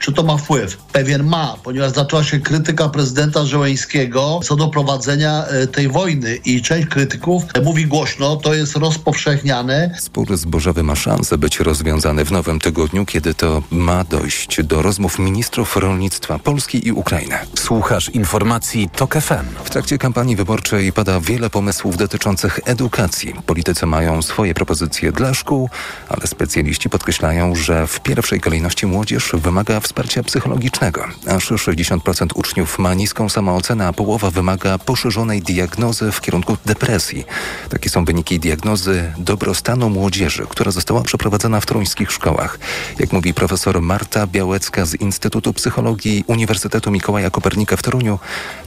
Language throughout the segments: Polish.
czy to ma wpływ? Pewien ma, ponieważ zaczęła się krytyka prezydenta Żeleńskiego co do prowadzenia e, tej wojny i część krytyków mówi głośno, to jest rozpowszechniane. Spór zbożowy ma szansę być rozwiązany w nowym tygodniu, kiedy to ma dojść do rozmów ministrów rolnictwa Polski i Ukrainy. Słuchasz informacji TOK FM. W trakcie kampanii wyborczej pada wiele pomysłów dotyczących edukacji. Politycy mają swoje propozycje dla szkół, ale specjaliści podkreślają, że w pierwszej kolejności młodzież wymaga wsparcia psychologicznego. Aż 60% uczniów ma niską samoocenę, a połowa wymaga poszerzonej diagnozy w kierunku depresji. Takie są wyniki diagnozy dobrostanu młodzieży, która została przeprowadzona w toruńskich szkołach. Jak mówi profesor Marta Białecka z Instytutu Psychologii Uniwersytetu Mikołaja Kopernika w Toruniu,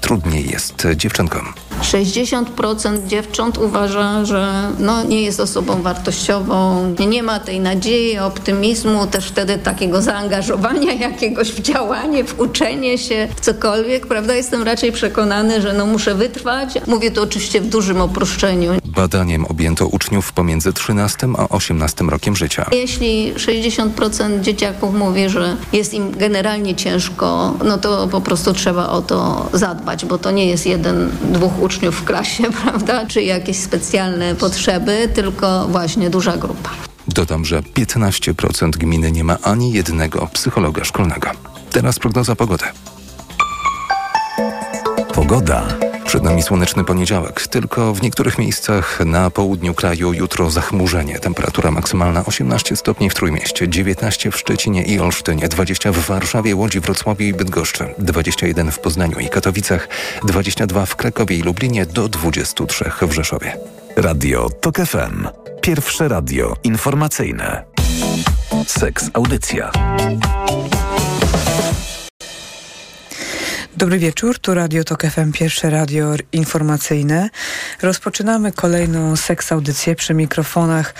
trudniej jest dziewczynkom. 60% dziewcząt uważa, że no, nie jest osobą wartościową, nie ma tej nadziei, optymizmu, też wtedy takiego zaangażowania jakiegoś w działanie, w uczenie się, w cokolwiek, prawda? Jestem raczej przekonany, że no muszę wytrwać. Mówię to oczywiście w dużym oproszczeniu. Badaniem objęto uczniów pomiędzy 13 a 18 rokiem życia. Jeśli 60% dzieciaków mówi, że jest im generalnie ciężko, no to po prostu trzeba o to zadbać, bo to nie jest jeden, dwóch uczniów w klasie, prawda, czy jakieś specjalne potrzeby, tylko właśnie duża grupa. Dodam, że 15% gminy nie ma ani jednego psychologa szkolnego. Teraz prognoza pogody. Pogoda. Przed nami słoneczny poniedziałek, tylko w niektórych miejscach na południu kraju jutro zachmurzenie. Temperatura maksymalna 18 stopni w Trójmieście, 19 w Szczecinie i Olsztynie, 20 w Warszawie, Łodzi, Wrocławiu i Bydgoszczy, 21 w Poznaniu i Katowicach, 22 w Krakowie i Lublinie, do 23 w Rzeszowie. Radio TOK FM. Pierwsze radio informacyjne. Seks Audycja. Dobry wieczór, tu Radio Tok FM, pierwsze radio informacyjne. Rozpoczynamy kolejną seks audycję przy mikrofonach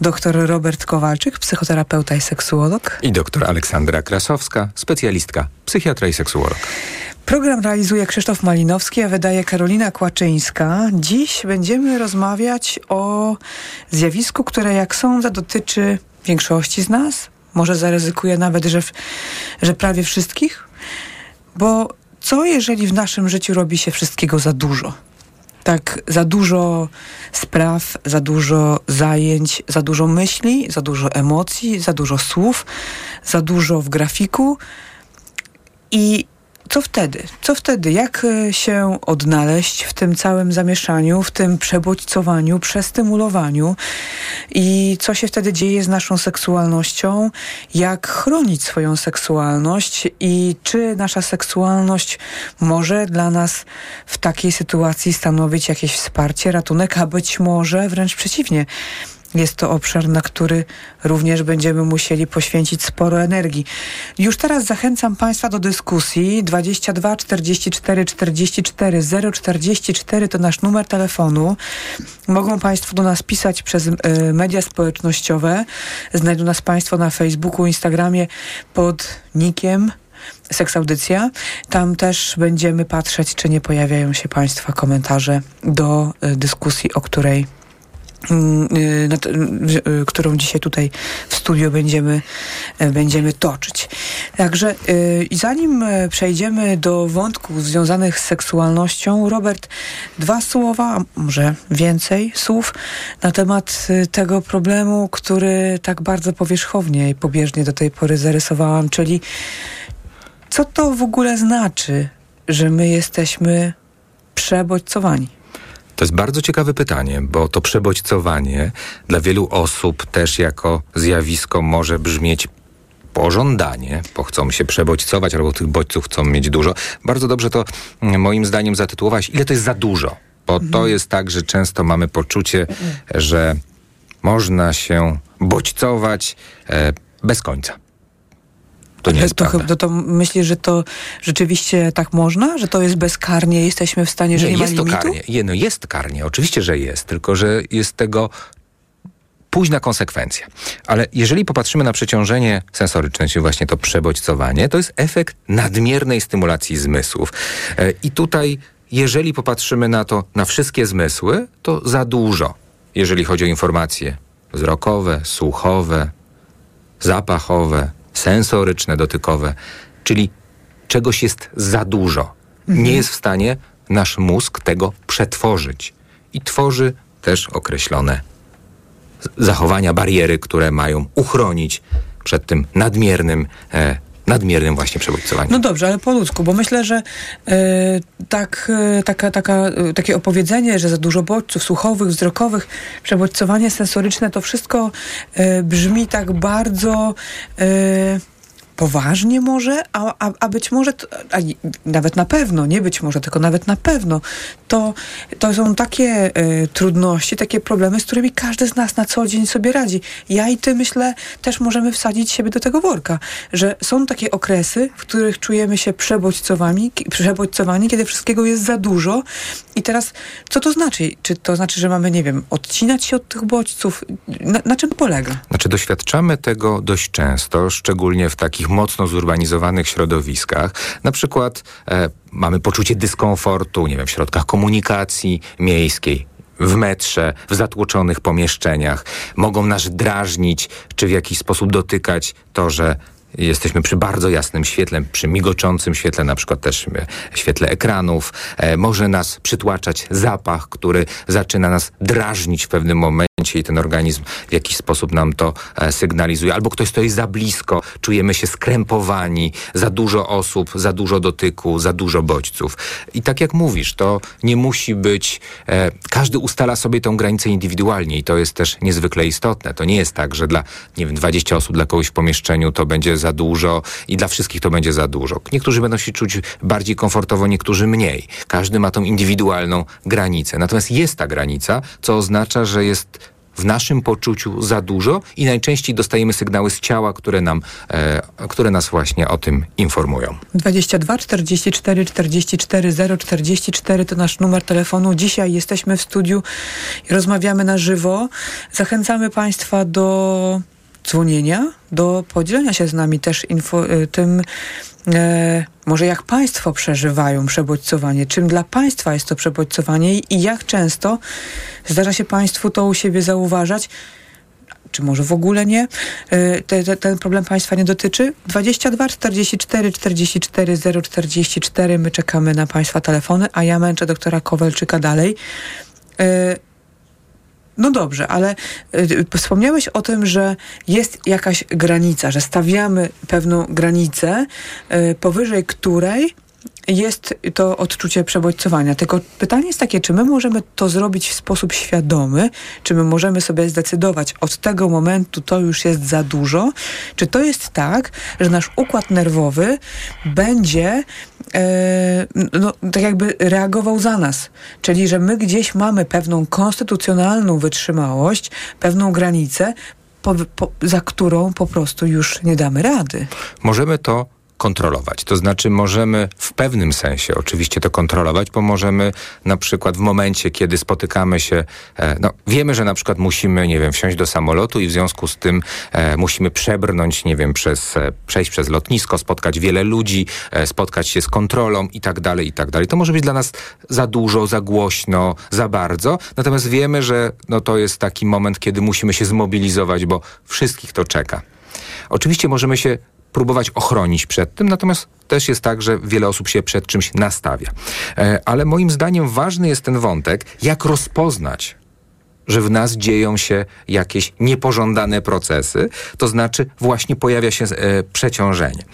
dr Robert Kowalczyk, psychoterapeuta i seksuolog. I dr Aleksandra Krasowska, specjalistka, psychiatra i seksuolog. Program realizuje Krzysztof Malinowski, a wydaje Karolina Kłaczyńska. Dziś będziemy rozmawiać o zjawisku, które jak sądzę dotyczy większości z nas. Może zaryzykuję nawet, że, że prawie wszystkich. Bo co jeżeli w naszym życiu robi się wszystkiego za dużo? Tak, za dużo spraw, za dużo zajęć, za dużo myśli, za dużo emocji, za dużo słów, za dużo w grafiku. I co wtedy? Co wtedy? Jak e, się odnaleźć w tym całym zamieszaniu, w tym przebodźcowaniu, przestymulowaniu i co się wtedy dzieje z naszą seksualnością? Jak chronić swoją seksualność i czy nasza seksualność może dla nas w takiej sytuacji stanowić jakieś wsparcie, ratunek, a być może wręcz przeciwnie jest to obszar, na który również będziemy musieli poświęcić sporo energii. Już teraz zachęcam Państwa do dyskusji. 22 44 44 044 to nasz numer telefonu. Mogą Państwo do nas pisać przez y, media społecznościowe. Znajdą nas Państwo na Facebooku, Instagramie pod nikiem Seksaudycja. Tam też będziemy patrzeć, czy nie pojawiają się Państwa komentarze do y, dyskusji, o której którą dzisiaj tutaj w studio będziemy, e, będziemy toczyć. Także i zanim e, przejdziemy do wątków związanych z seksualnością, Robert, dwa słowa, a może więcej słów na temat y, tego problemu, który tak bardzo powierzchownie i pobieżnie do tej pory zarysowałam, czyli co to w ogóle znaczy, że my jesteśmy przebodźcowani? To jest bardzo ciekawe pytanie, bo to przebodźcowanie dla wielu osób też jako zjawisko może brzmieć pożądanie, bo chcą się przebodźcować, albo tych bodźców chcą mieć dużo. Bardzo dobrze to mm, moim zdaniem zatytułować, ile to jest za dużo. Bo mhm. to jest tak, że często mamy poczucie, że można się bodźcować e, bez końca. To nie jest to, to, to myślisz, że to rzeczywiście tak można? Że to jest bezkarnie, jesteśmy w stanie, że nie, nie ma jest limitu? to karnie. Je, no jest karnie, oczywiście, że jest, tylko że jest tego późna konsekwencja. Ale jeżeli popatrzymy na przeciążenie sensoryczne, czyli właśnie to przebodźcowanie, to jest efekt nadmiernej stymulacji zmysłów. E, I tutaj, jeżeli popatrzymy na to, na wszystkie zmysły, to za dużo, jeżeli chodzi o informacje wzrokowe, słuchowe, zapachowe, sensoryczne, dotykowe, czyli czegoś jest za dużo. Nie jest w stanie nasz mózg tego przetworzyć. I tworzy też określone zachowania, bariery, które mają uchronić przed tym nadmiernym, e, nadmiernym właśnie przebodźcowaniem. No dobrze, ale po ludzku, bo myślę, że e, tak, e, taka, taka, e, takie opowiedzenie, że za dużo bodźców słuchowych, wzrokowych, przebodźcowanie sensoryczne, to wszystko brzmi tak bardzo poważnie może, a, a, a być może, a nawet na pewno, nie być może, tylko nawet na pewno, to, to są takie e, trudności, takie problemy, z którymi każdy z nas na co dzień sobie radzi. Ja i ty, myślę, też możemy wsadzić siebie do tego worka, że są takie okresy, w których czujemy się przebodźcowani, przebodźcowani, kiedy wszystkiego jest za dużo. I teraz, co to znaczy? Czy to znaczy, że mamy, nie wiem, odcinać się od tych bodźców? Na, na czym polega? Znaczy, doświadczamy tego dość często, szczególnie w takich mocno zurbanizowanych środowiskach. Na przykład e, mamy poczucie dyskomfortu, nie wiem, w środkach komunikacji miejskiej. W metrze, w zatłoczonych pomieszczeniach, mogą nas drażnić, czy w jakiś sposób dotykać to, że Jesteśmy przy bardzo jasnym świetle, przy migoczącym świetle, na przykład też e, świetle ekranów. E, może nas przytłaczać zapach, który zaczyna nas drażnić w pewnym momencie i ten organizm w jakiś sposób nam to e, sygnalizuje. Albo ktoś stoi za blisko, czujemy się skrępowani, za dużo osób, za dużo dotyku, za dużo bodźców. I tak jak mówisz, to nie musi być, e, każdy ustala sobie tą granicę indywidualnie i to jest też niezwykle istotne. To nie jest tak, że dla, nie wiem, 20 osób dla kogoś w pomieszczeniu to będzie za dużo i dla wszystkich to będzie za dużo. Niektórzy będą się czuć bardziej komfortowo, niektórzy mniej. Każdy ma tą indywidualną granicę. Natomiast jest ta granica, co oznacza, że jest w naszym poczuciu za dużo i najczęściej dostajemy sygnały z ciała, które, nam, e, które nas właśnie o tym informują. 22 44 44 0 44 to nasz numer telefonu. Dzisiaj jesteśmy w studiu i rozmawiamy na żywo. Zachęcamy Państwa do dzwonienia, do podzielenia się z nami też info, y, tym, e, może jak Państwo przeżywają przebodźcowanie, czym dla Państwa jest to przebodźcowanie i, jak często zdarza się Państwu to u siebie zauważać czy może w ogóle nie, y, te, te, ten problem Państwa nie dotyczy. 22 44 44 044 my czekamy na Państwa telefony, a ja męczę doktora Kowalczyka dalej. Y, No dobrze, ale y, wspomniałeś o tym, że jest jakaś granica, że stawiamy pewną granicę, y, powyżej której jest to odczucie przebodźcowania. Tylko pytanie jest takie, czy my możemy to zrobić w sposób świadomy, czy my możemy sobie zdecydować od tego momentu to już jest za dużo, czy to jest tak, że nasz układ nerwowy będzie e, no, tak jakby reagował za nas. Czyli, że my gdzieś mamy pewną konstytucjonalną wytrzymałość, pewną granicę, po, po, za którą po prostu już nie damy rady. Możemy to kontrolować. To znaczy możemy w pewnym sensie oczywiście to kontrolować, bo możemy na przykład w momencie, kiedy spotykamy się, e, no wiemy, że na przykład musimy, nie wiem, wsiąść do samolotu i w związku z tym e, musimy przebrnąć, nie wiem, przez, e, przejść przez lotnisko, spotkać wiele ludzi, spotkać się z kontrolą i tak dalej, i tak dalej. To może być dla nas za dużo, za głośno, za bardzo, natomiast wiemy, że no, to jest taki moment, kiedy musimy się zmobilizować, bo wszystkich to czeka. Oczywiście możemy się próbować ochronić przed tym, natomiast też jest tak, że wiele osób się przed czymś nastawia. E, ale moim zdaniem ważny jest ten wątek, jak rozpoznać że w nas dzieją się jakieś niepożądane procesy, to znaczy właśnie pojawia się e, przeciążenie.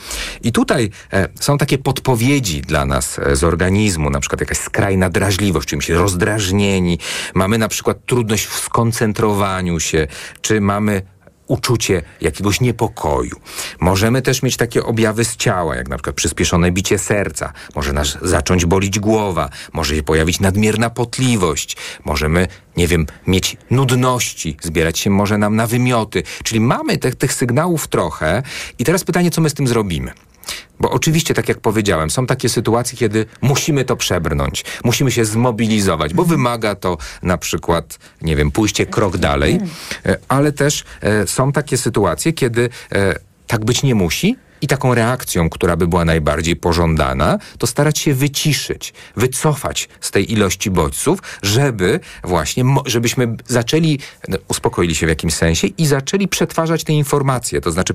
I tutaj e, są takie podpowiedzi dla nas z organizmu, na przykład jakaś skrajna drażliwość, czymś rozdrażnieni, mamy na przykład trudność w skoncentrowaniu się, czy mamy uczucie jakiegoś niepokoju. Możemy też mieć takie objawy z ciała, jak na przykład przyspieszone bicie serca, może nas zacząć bolić głowa, może się pojawić nadmierna potliwość, możemy, nie wiem, mieć nudności, zbierać się może nam na wymioty. Czyli mamy te, tych sygnałów trochę i teraz pytanie, co my z tym zrobimy? Bo oczywiście, tak jak powiedziałem, są takie sytuacje, kiedy musimy to przebrnąć, musimy się zmobilizować, bo wymaga to na przykład, nie wiem, pójście krok dalej, e, ale też e, są takie sytuacje, kiedy e, tak być nie musi, I taką reakcją, która by była najbardziej pożądana, to starać się wyciszyć, wycofać z tej ilości bodźców, żeby właśnie, żebyśmy zaczęli, no, uspokoili się w jakimś sensie i zaczęli przetwarzać te informacje. To znaczy,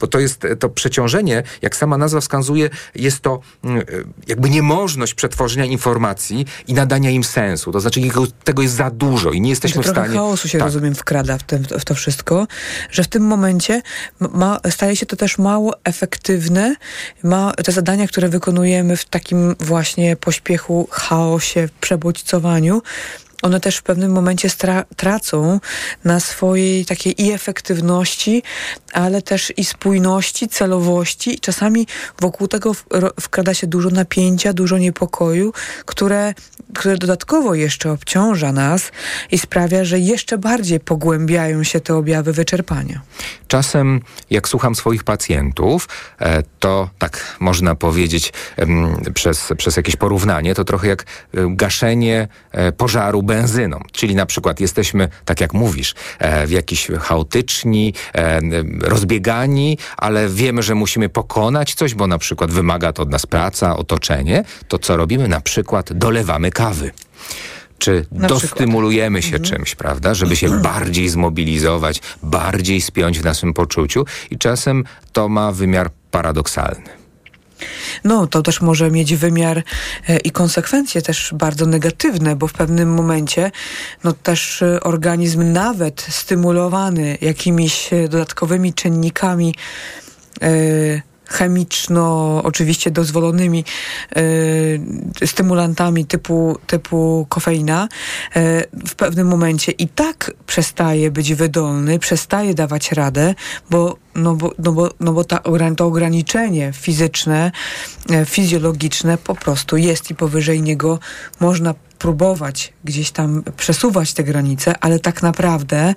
bo to jest to przeciążenie, jak sama nazwa wskazuje, jest to mm, jakby niemożność przetworzenia informacji i nadania im sensu. To znaczy, tego jest za dużo i nie jesteśmy to w stanie... chaosu się, tak. rozumiem, wkrada w, tym, w to wszystko, że w tym momencie ma, staje się to też mało efektywne. Ma te zadania, które wykonujemy w takim właśnie pośpiechu, chaosie, przebodźcowaniu, one też w pewnym momencie tracą na swojej takiej i efektywności, ale też i spójności, celowości. I czasami wokół tego wkrada się dużo napięcia, dużo niepokoju, które, które dodatkowo jeszcze obciąża nas i sprawia, że jeszcze bardziej pogłębiają się te objawy wyczerpania. Czasem, jak słucham swoich pacjentów, e, to tak można powiedzieć przez, przez jakieś porównanie, to trochę jak e, gaszenie e, pożaru benzyną. Czyli na przykład jesteśmy, tak jak mówisz, w jakiś chaotyczni, rozbiegani, ale wiemy, że musimy pokonać coś, bo na przykład wymaga to od nas praca, otoczenie. To co robimy? Na przykład dolewamy kawy czy Na dostymulujemy przykład. się mhm. czymś, prawda, żeby się bardziej zmobilizować, bardziej spiąć w naszym poczuciu i czasem to ma wymiar paradoksalny. No, to też może mieć wymiar e, i konsekwencje też bardzo negatywne, bo w pewnym momencie no też e, organizm nawet stymulowany jakimiś e, dodatkowymi czynnikami chemiczno, oczywiście dozwolonymi y, stymulantami typu, typu kofeina, y, w pewnym momencie i tak przestaje być wydolny, przestaje dawać radę, bo no bo, no bo, no bo ta, to ograniczenie fizyczne, e, fizjologiczne po prostu jest i powyżej niego można próbować gdzieś tam przesuwać te granice, ale tak naprawdę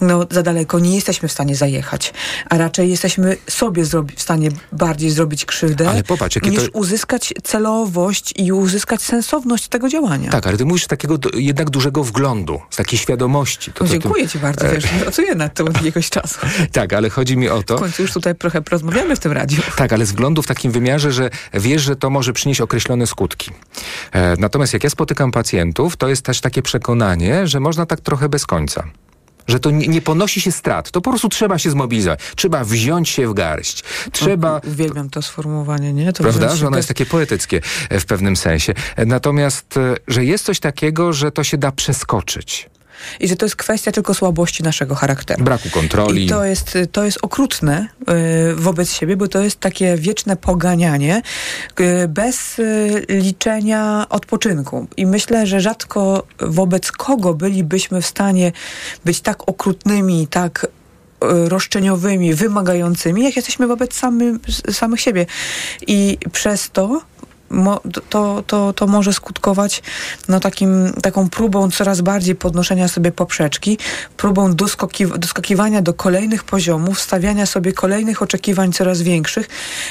no, za daleko nie jesteśmy w stanie zajechać, a raczej jesteśmy sobie w stanie bardziej zrobić krzywdę, ale popatrz, niż to... uzyskać celowość i uzyskać sensowność tego działania. Tak, ale ty mówisz takiego do, jednak dużego wglądu, z takiej świadomości. To, to, dziękuję to, ci bardzo, e... wiesz, pracuję nad tym od jakiegoś czasu. tak, ale chodzi mi o to... W końcu już tutaj trochę porozmawiamy w tym radiu. Tak, ale z wglądu w takim wymiarze, że wiesz, że to może przynieść określone skutki. E, natomiast jak ja spotykam pacjentów, to jest też takie przekonanie, że można tak trochę bez końca że to nie, ponosi się strat. To po prostu trzeba się zmobilizować. Trzeba wziąć się w garść. Trzeba... Uwielbiam to sformułowanie, nie? To Prawda? Że ono jest takie poetyckie w pewnym sensie. Natomiast, e, że jest coś takiego, że to się da przeskoczyć i że to jest kwestia tylko słabości naszego charakteru. Braku kontroli. I to jest, to jest okrutne y, wobec siebie, bo to jest takie wieczne poganianie y, bez y, liczenia odpoczynku. I myślę, że rzadko wobec kogo bylibyśmy w stanie być tak okrutnymi, tak roszczeniowymi, wymagającymi, jak jesteśmy wobec samy, samych siebie. I przez to to, to, to może skutkować no, takim, taką próbą coraz bardziej podnoszenia sobie poprzeczki, próbą doskoki, doskakiwania do kolejnych poziomów, stawiania sobie kolejnych oczekiwań coraz większych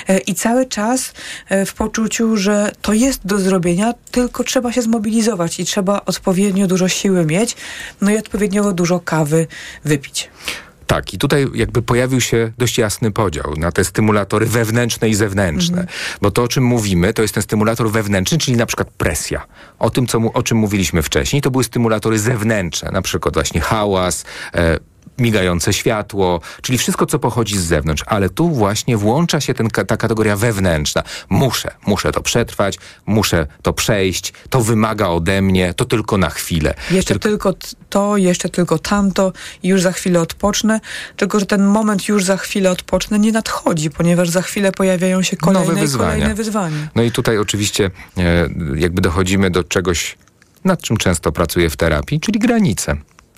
e, i cały czas e, w poczuciu, że to jest do zrobienia, tylko trzeba się zmobilizować i trzeba odpowiednio dużo siły mieć, no i odpowiednio dużo kawy wypić. Tak, i tutaj jakby pojawił się dość jasny podział na te stymulatory wewnętrzne i zewnętrzne. Mhm. Bo to, o czym mówimy, to jest ten stymulator wewnętrzny, czyli na przykład presja. O tym, co, o czym mówiliśmy wcześniej, to były stymulatory zewnętrzne, na przykład właśnie hałas, e, migające światło, czyli wszystko, co pochodzi z zewnątrz. Ale tu właśnie włącza się ten, ta kategoria wewnętrzna. Muszę, muszę to przetrwać, muszę to przejść, to wymaga ode mnie, to tylko na chwilę. Jeszcze tylko, tylko to, jeszcze tylko tamto i już za chwilę odpocznę, tylko że ten moment już za chwilę odpocznę nie nadchodzi, ponieważ za chwilę pojawiają się kolejne, Nowe wyzwania. kolejne wyzwania. No i tutaj oczywiście e, jakby dochodzimy do czegoś, nad czym często pracuję w terapii, czyli granice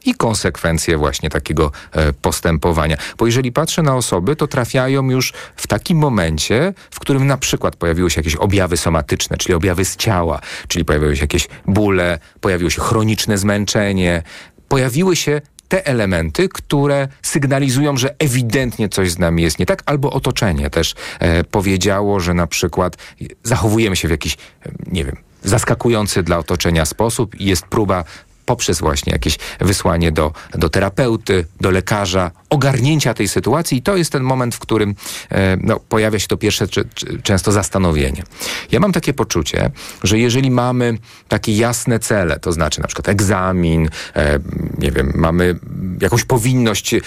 i konsekwencje właśnie takiego e, postępowania. Bo jeżeli patrzę na osoby, to trafiają już w takim momencie, w którym na przykład pojawiły się jakieś objawy somatyczne, czyli objawy z ciała, czyli pojawiły się jakieś bóle, pojawiło się chroniczne zmęczenie, pojawiły się te elementy, które sygnalizują, że ewidentnie coś z nami jest nie tak, albo otoczenie też e, powiedziało, że na przykład zachowujemy się w jakiś, e, nie wiem, zaskakujący dla otoczenia sposób i jest próba poprzez właśnie jakieś wysłanie do, do terapeuty, do lekarza, ogarnięcia tej sytuacji i to jest ten moment, w którym e, no, pojawia się to pierwsze często zastanowienie. Ja mam takie poczucie, że jeżeli mamy takie jasne cele, to znaczy na przykład egzamin, e, nie wiem, mamy jakąś powinność e,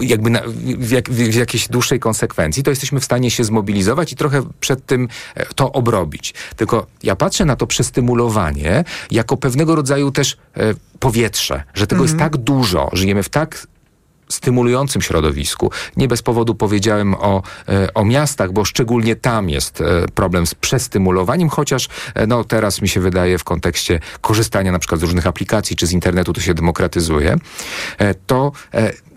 jakby na, w, jak, w jakiejś dłuższej konsekwencji, to jesteśmy w stanie się zmobilizować i trochę przed tym to obrobić. Tylko ja patrzę na to przestymulowanie jako pewnego rodzaju też powietrze, że tego jest tak dużo, żyjemy w tak stymulującym środowisku. Nie bez powodu powiedziałem o, e, o miastach, bo szczególnie tam jest e, problem z przestymulowaniem, chociaż e, no, teraz mi się wydaje w kontekście korzystania na przykład z różnych aplikacji czy z internetu to się demokratyzuje. To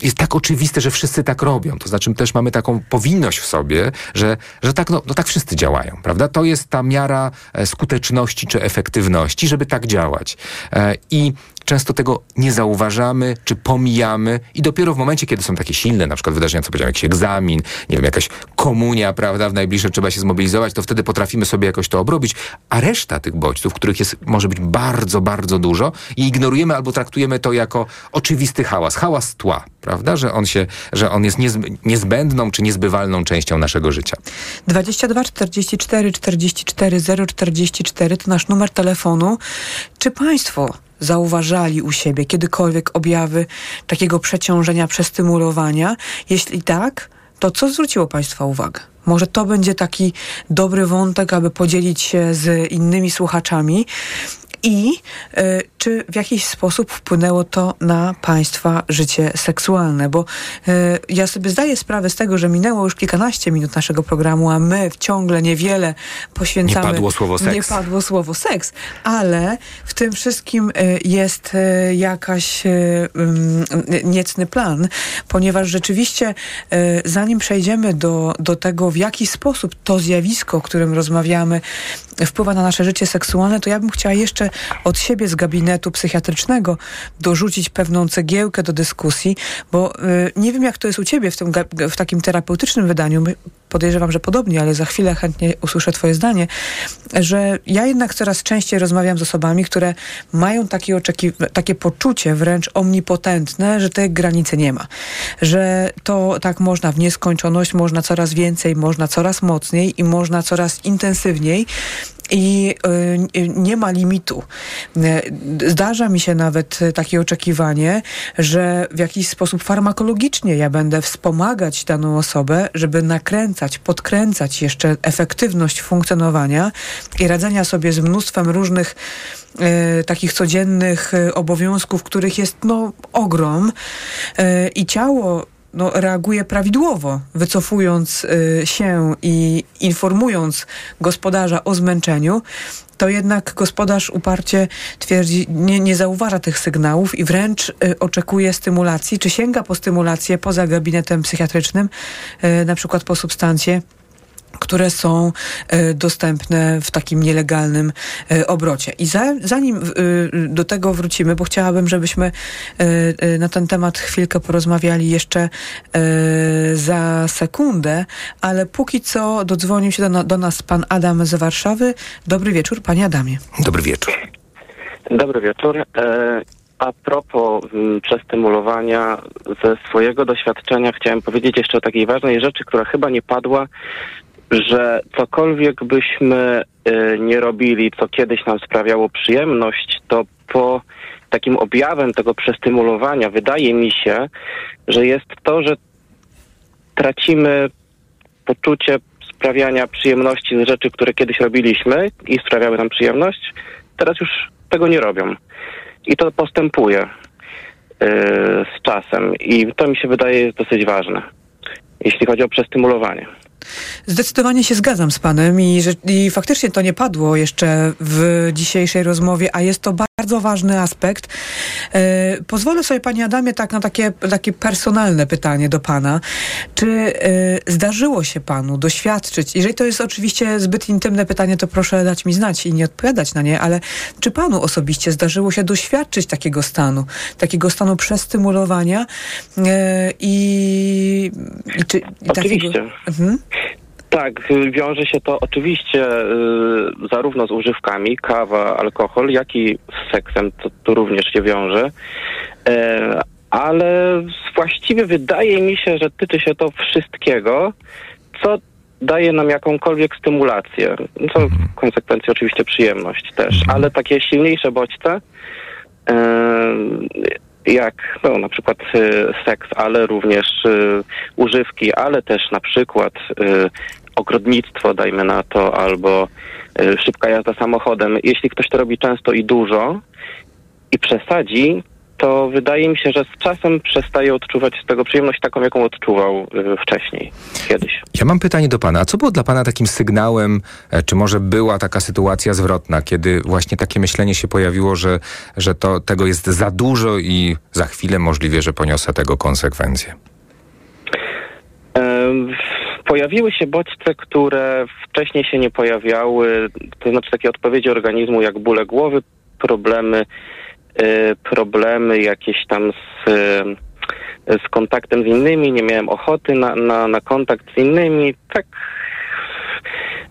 jest tak oczywiste, że wszyscy tak robią. To znaczy też mamy taką powinność w sobie, że, że tak, no, no tak wszyscy działają, prawda? To jest ta miara e, skuteczności czy efektywności, żeby tak działać. E, I często tego nie zauważamy, czy pomijamy i dopiero w momencie, kiedy są takie silne, na przykład wydarzenia, co powiedziałem, jakiś egzamin, nie wiem, jakaś komunia, prawda, w najbliższe trzeba się zmobilizować, to wtedy potrafimy sobie jakoś to obrobić, a reszta tych bodźców, których jest, może być bardzo, bardzo dużo i ignorujemy albo traktujemy to jako oczywisty hałas, hałas tła, prawda, że on się, że on jest niezb- niezbędną czy niezbywalną częścią naszego życia. 22 44 44 044 to nasz numer telefonu. Czy Państwo zauważali u siebie kiedykolwiek objawy takiego przeciążenia, przestymulowania? Jeśli tak, to co zwróciło Państwa uwagę? Może to będzie taki dobry wątek, aby podzielić się z innymi słuchaczami. I y, czy w jakiś sposób wpłynęło to na Państwa życie seksualne? Bo y, ja sobie zdaję sprawę z tego, że minęło już kilkanaście minut naszego programu, a my ciągle niewiele poświęcamy. Nie padło słowo seks. Nie padło słowo seks, ale w tym wszystkim y, jest jakaś niecny plan, ponieważ rzeczywiście zanim przejdziemy do, do tego, w jaki sposób to zjawisko, o którym rozmawiamy, wpływa na nasze życie seksualne, to ja bym chciała jeszcze od siebie z gabinetu psychiatrycznego dorzucić pewną cegiełkę do dyskusji, bo y, nie wiem jak to jest u ciebie w, tym, w takim terapeutycznym wydaniu, My- podejrzewam, że podobnie, ale za chwilę chętnie usłyszę twoje zdanie, że ja jednak coraz częściej rozmawiam z osobami, które mają takie, oczeki- takie poczucie wręcz omnipotentne, że tej granicy nie ma. Że to tak można w nieskończoność, można coraz więcej, można coraz mocniej i można coraz intensywniej i y, nie ma limitu. Y, Zdarza mi się nawet y, takie oczekiwanie, że w jakiś sposób farmakologicznie ja będę wspomagać daną osobę, żeby nakręcać, podkręcać jeszcze efektywność funkcjonowania i radzenia sobie z mnóstwem różnych takich codziennych obowiązków, których jest no ogrom i ciało no, reaguje prawidłowo, wycofując y, się i informując gospodarza o zmęczeniu, to jednak gospodarz uparcie twierdzi, nie, nie zauważa tych sygnałów i wręcz y, oczekuje stymulacji, czy sięga po stymulację poza gabinetem psychiatrycznym, y, na przykład po substancje które są e, dostępne w takim nielegalnym e, obrocie. I za, zanim e, do tego wrócimy, bo chciałabym, żebyśmy e, na ten temat chwilkę porozmawiali jeszcze za sekundę, ale póki co dodzwonił się do, do nas pan Adam z Warszawy. Dobry wieczór, panie Adamie. Dobry wieczór. Dobry wieczór. A propos przestymulowania, ze swojego doświadczenia chciałem powiedzieć jeszcze o takiej ważnej rzeczy, która chyba nie padła, że cokolwiek byśmy e, nie robili, co kiedyś nam sprawiało przyjemność, to po takim objawem tego przestymulowania wydaje mi się, że jest to, że tracimy poczucie sprawiania przyjemności z rzeczy, które kiedyś robiliśmy i sprawiały nam przyjemność, teraz już tego nie robią. I to postępuje yy, z czasem. I to mi się wydaje jest dosyć ważne, jeśli chodzi o przestymulowanie. Zdecydowanie się zgadzam z panem i, że, i faktycznie to nie padło jeszcze w dzisiejszej rozmowie, a jest to bardzo ważny aspekt. E, pozwolę sobie, panie Adamie, tak na takie, takie personalne pytanie do pana. Czy e, zdarzyło się panu doświadczyć, jeżeli to jest oczywiście zbyt intymne pytanie, to proszę dać mi znać i nie odpowiadać na nie, ale czy panu osobiście zdarzyło się doświadczyć takiego stanu, takiego stanu przestymulowania e, i, i, czy, i takiego... Oczywiście. Mhm. Tak, wiąże się to oczywiście y, zarówno z używkami, kawa, alkohol, jak i z seksem, to, to również się wiąże. E, ale właściwie wydaje mi się, że tyczy się to wszystkiego, co daje nam jakąkolwiek stymulację. Co w konsekwencji oczywiście przyjemność też, ale takie silniejsze bodźce, e, jak no, na przykład e, seks, ale również e, używki, ale też na przykład e, ogrodnictwo, dajmy na to, albo szybka jazda samochodem. Jeśli ktoś to robi często i dużo i przesadzi, to wydaje mi się, że z czasem przestaje odczuwać z tego przyjemność taką, jaką odczuwał e, wcześniej, kiedyś. Ja mam pytanie do pana. A co było dla pana takim sygnałem, e, czy może była taka sytuacja zwrotna, kiedy właśnie takie myślenie się pojawiło, że, że to, tego jest za dużo i za chwilę możliwe, że poniosę tego konsekwencje? Pojawiły się bodźce, które wcześniej się nie pojawiały, to znaczy takie odpowiedzi organizmu jak bóle głowy, problemy, problemy jakieś tam z, e, z kontaktem z innymi, nie miałem ochoty na, na, na kontakt z innymi. Tak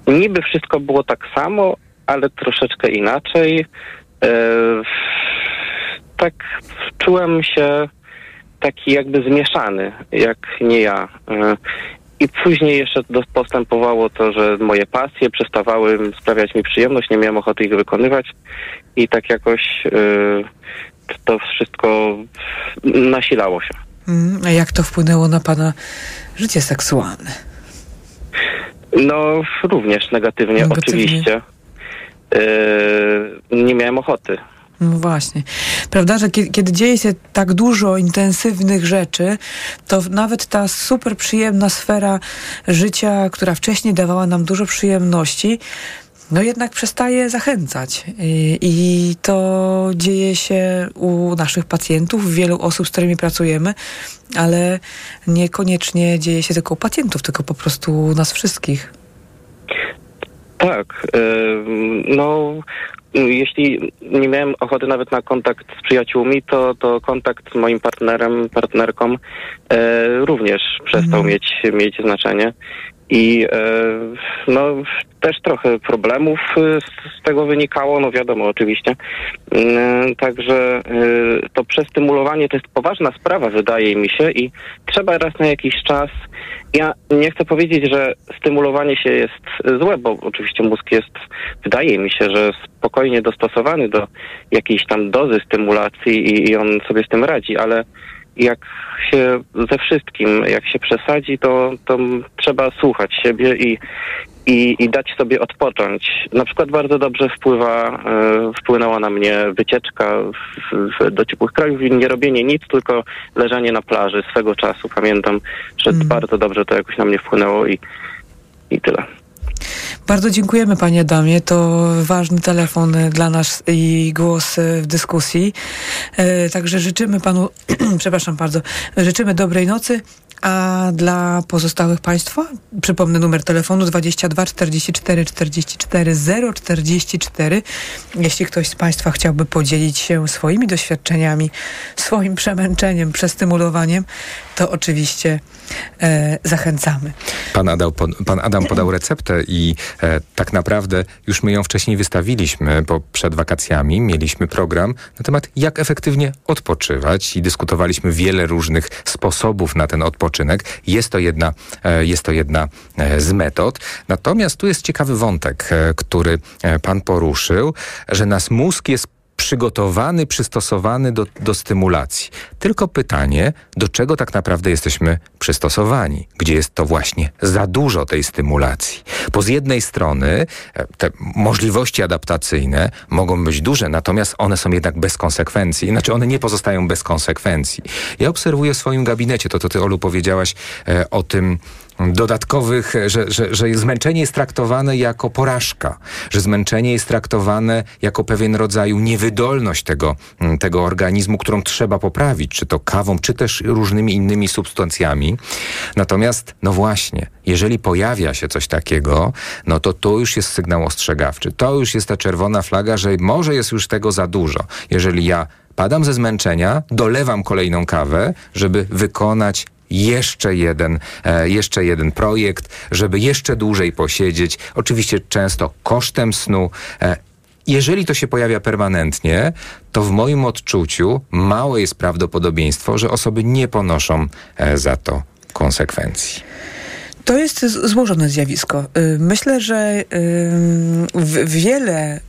niby wszystko było tak samo, ale troszeczkę inaczej. E, Tak czułem się taki jakby zmieszany, jak nie ja. I później jeszcze postępowało to, że moje pasje przestawały sprawiać mi przyjemność, nie miałem ochoty ich wykonywać i tak jakoś e, to wszystko nasilało się. Mm, A jak to wpłynęło na pana życie seksualne? No, również negatywnie, Negatywnie. oczywiście. E, nie miałem ochoty. No właśnie. Prawda, że kiedy, kiedy dzieje się tak dużo intensywnych rzeczy, to nawet ta super przyjemna sfera życia, która wcześniej dawała nam dużo przyjemności, no jednak przestaje zachęcać. I, I to dzieje się u naszych pacjentów, wielu osób, z którymi pracujemy, ale niekoniecznie dzieje się tylko u pacjentów, tylko po prostu u nas wszystkich. Tak. No, jeśli nie miałem ochoty nawet na kontakt z przyjaciółmi, to, to kontakt z moim partnerem, partnerką e, również przestał mieć, mieć znaczenie. I e, no, też trochę problemów e, z, tego wynikało, no wiadomo oczywiście. Mm, Także e, to przestymulowanie to jest poważna sprawa, wydaje mi się, i trzeba raz na jakiś czas. Ja nie chcę powiedzieć, że stymulowanie się jest złe, bo oczywiście mózg jest, wydaje mi się, że spokojnie dostosowany do jakiejś tam dozy stymulacji i, i on sobie z tym radzi, ale jak się ze wszystkim, jak się przesadzi, to, to trzeba słuchać siebie i, i, i dać sobie odpocząć. Na przykład bardzo dobrze wpływa, e, wpłynęła na mnie wycieczka w, w, do ciepłych krajów i nie robienie nic, tylko leżenie na plaży swego czasu. Pamiętam, że bardzo dobrze to jakoś na mnie wpłynęło i, i tyle. Bardzo dziękujemy Panie Adamie. To ważny telefon dla nas i głos e, w dyskusji. E, Także życzymy Panu, przepraszam bardzo, życzymy dobrej nocy. A dla pozostałych Państwa przypomnę numer telefonu 22 44 44 044. Jeśli ktoś z Państwa chciałby podzielić się swoimi doświadczeniami, swoim przemęczeniem, przestymulowaniem, to oczywiście e, zachęcamy. Pan Adam, pan Adam podał receptę i e, tak naprawdę już my ją wcześniej wystawiliśmy, bo przed wakacjami mieliśmy program na temat jak efektywnie odpoczywać i dyskutowaliśmy wiele różnych sposobów na ten odpoczynek. Jest to jedna, e, jest to jedna e, z metod. Natomiast tu jest ciekawy wątek, e, który pan poruszył, że nasz mózg jest przygotowany, przystosowany do, do stymulacji. Tylko pytanie, do czego tak naprawdę jesteśmy przystosowani? Gdzie jest to właśnie za dużo tej stymulacji? Bo z jednej strony e, te możliwości adaptacyjne mogą być duże, natomiast one są jednak bez konsekwencji. Znaczy one nie pozostają bez konsekwencji. Ja obserwuję w swoim gabinecie, to to ty Olu powiedziałaś e, o tym, dodatkowych, że, że, że zmęczenie jest traktowane jako porażka, że zmęczenie jest traktowane jako pewien rodzaj niewydolność tego, mm, tego organizmu, którą trzeba poprawić, czy to kawą, czy też różnymi innymi substancjami. Natomiast, no właśnie, jeżeli pojawia się coś takiego, no to to już jest sygnał ostrzegawczy. To już jest ta czerwona flaga, że może jest już tego za dużo. Jeżeli ja padam ze zmęczenia, dolewam kolejną kawę, żeby wykonać jeszcze jeden, e, jeszcze jeden projekt, żeby jeszcze dłużej posiedzieć. Oczywiście często kosztem snu. E, jeżeli to się pojawia permanentnie, to w moim odczuciu małe jest prawdopodobieństwo, że osoby nie ponoszą e, za to konsekwencji. To jest złożone zjawisko. Y, myślę, że wiele